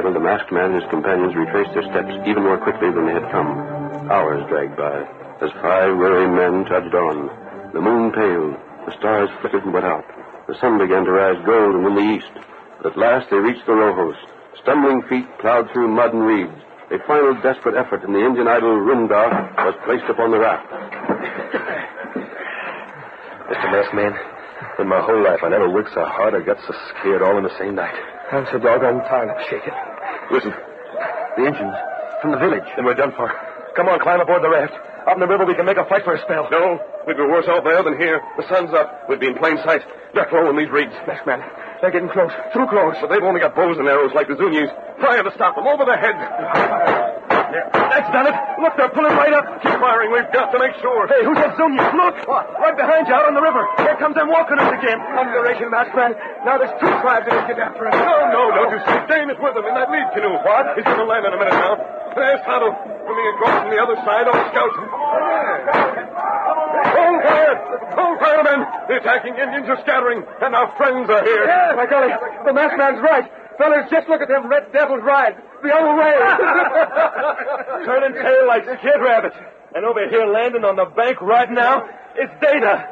The the masked man and his companions retraced their steps even more quickly than they had come. Hours dragged by as five weary men trudged on. The moon paled, the stars flickered and went out. The sun began to rise golden in the east. At last they reached the Rojos. Stumbling feet plowed through mud and reeds. A final desperate effort, and the Indian idol Rumda was placed upon the raft. Mr. Masked Man, in my whole life I never worked so hard or got so scared all in the same night. I'm so doggone tired shaking. Listen, the engines from the village. Then we're done for. Come on, climb aboard the raft. Up in the river, we can make a fight for a spell. No, we'd be worse off there than here. The sun's up. We'd be in plain sight. Duck low in these reeds. Masked Man, they're getting close. Too close. But they've only got bows and arrows like the Zunis. Fire to stop them. Over their heads. That's done it. Look, they're pulling right up. Keep firing. We've got to make sure. Hey, who's that Zuni? Look! What? Right behind you out on the river. Here comes them walking us again. Consideration, Masked Man. Now there's two tribes that get after us. No, no, don't you see? Dane is with them in that lead canoe. What? He's going to land in a minute now. There's Tonto, coming across from the other side on the scout. Hold fire! Hold fire, men! The attacking Indians are scattering, and our friends are here. Yeah, my golly, the masked man's right. Fellas, just look at them red devils ride. The other way. Turning tail like kid rabbits. And over here landing on the bank right now, it's Dana.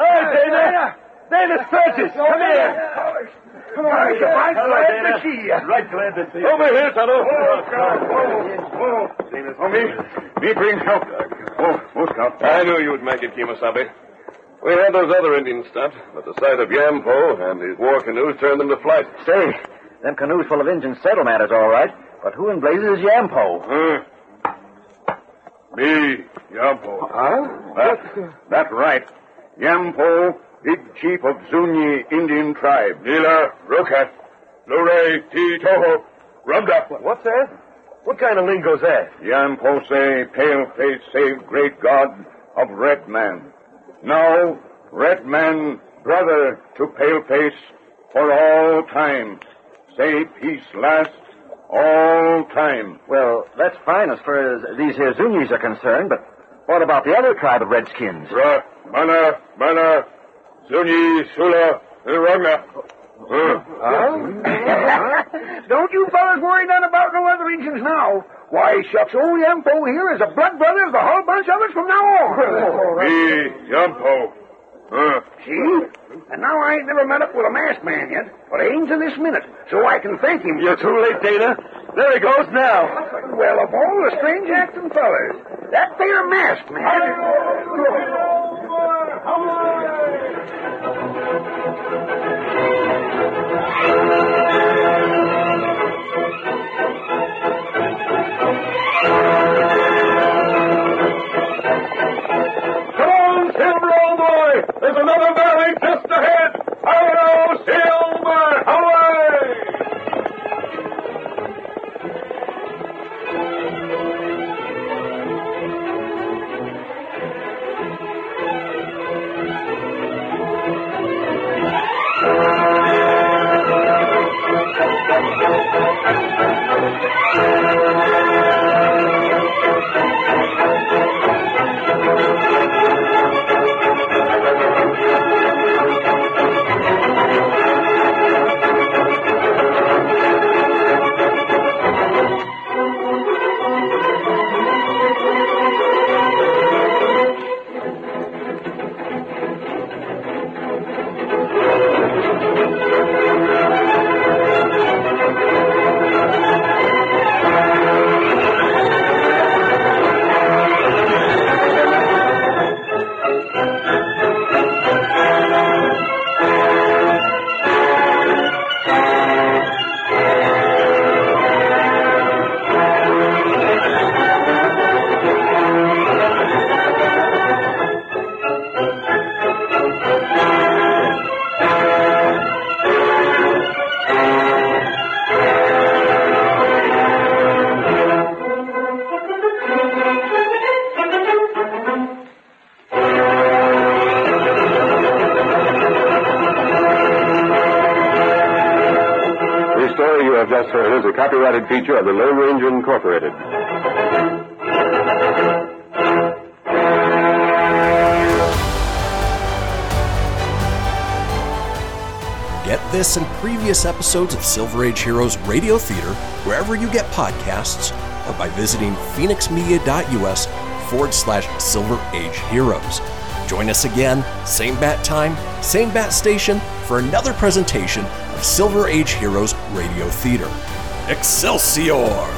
Hi, Dana. Dana Sturgis, come here. Come on, Hello, right, glad Dana. to see you. Right, glad to see you. Over here, Tonto. Oh, me, me bring help. Oh, oh, Scout. I knew you'd make it, Kemosabe. We had those other Indians stopped, but the sight of Yampo and his war canoes turned them to flight. Say, them canoes full of Indians settle matters all right, but who in blazes is Yampo? Huh? Me, Yampo. Huh? That, that's right. Yampo, big chief of Zuni Indian tribe. Nila, Rokat, Lure, Ti, Toho, Rumda. What's that? What kind of lingo's that? Yampo say, pale face save great God of red man. Now, red man, brother to pale face for all time. Say peace last all time. Well, that's fine as far as these here Zunis are concerned, but what about the other tribe of redskins? Ra, mana, mana, Zuni, Sula, Ragna. Don't you fellas worry none about no other Indians now. Why, shucks, old Yampo here is a blood brother of the whole bunch of us from now on. Me, Yampo. Huh? See? And now I ain't never met up with a masked man yet, but I ain't to this minute, so I can thank him. You're too late, Dana. There he goes now. Well, of all the strange acting fellers, that there masked man. There's another valley just ahead! Hello, Silver! Copyrighted feature of the Lone Ranger Incorporated. Get this and previous episodes of Silver Age Heroes Radio Theater wherever you get podcasts or by visiting fenixmedia.us forward slash Silver Age Heroes. Join us again, same bat time, same bat station, for another presentation of Silver Age Heroes Radio Theater. Excelsior!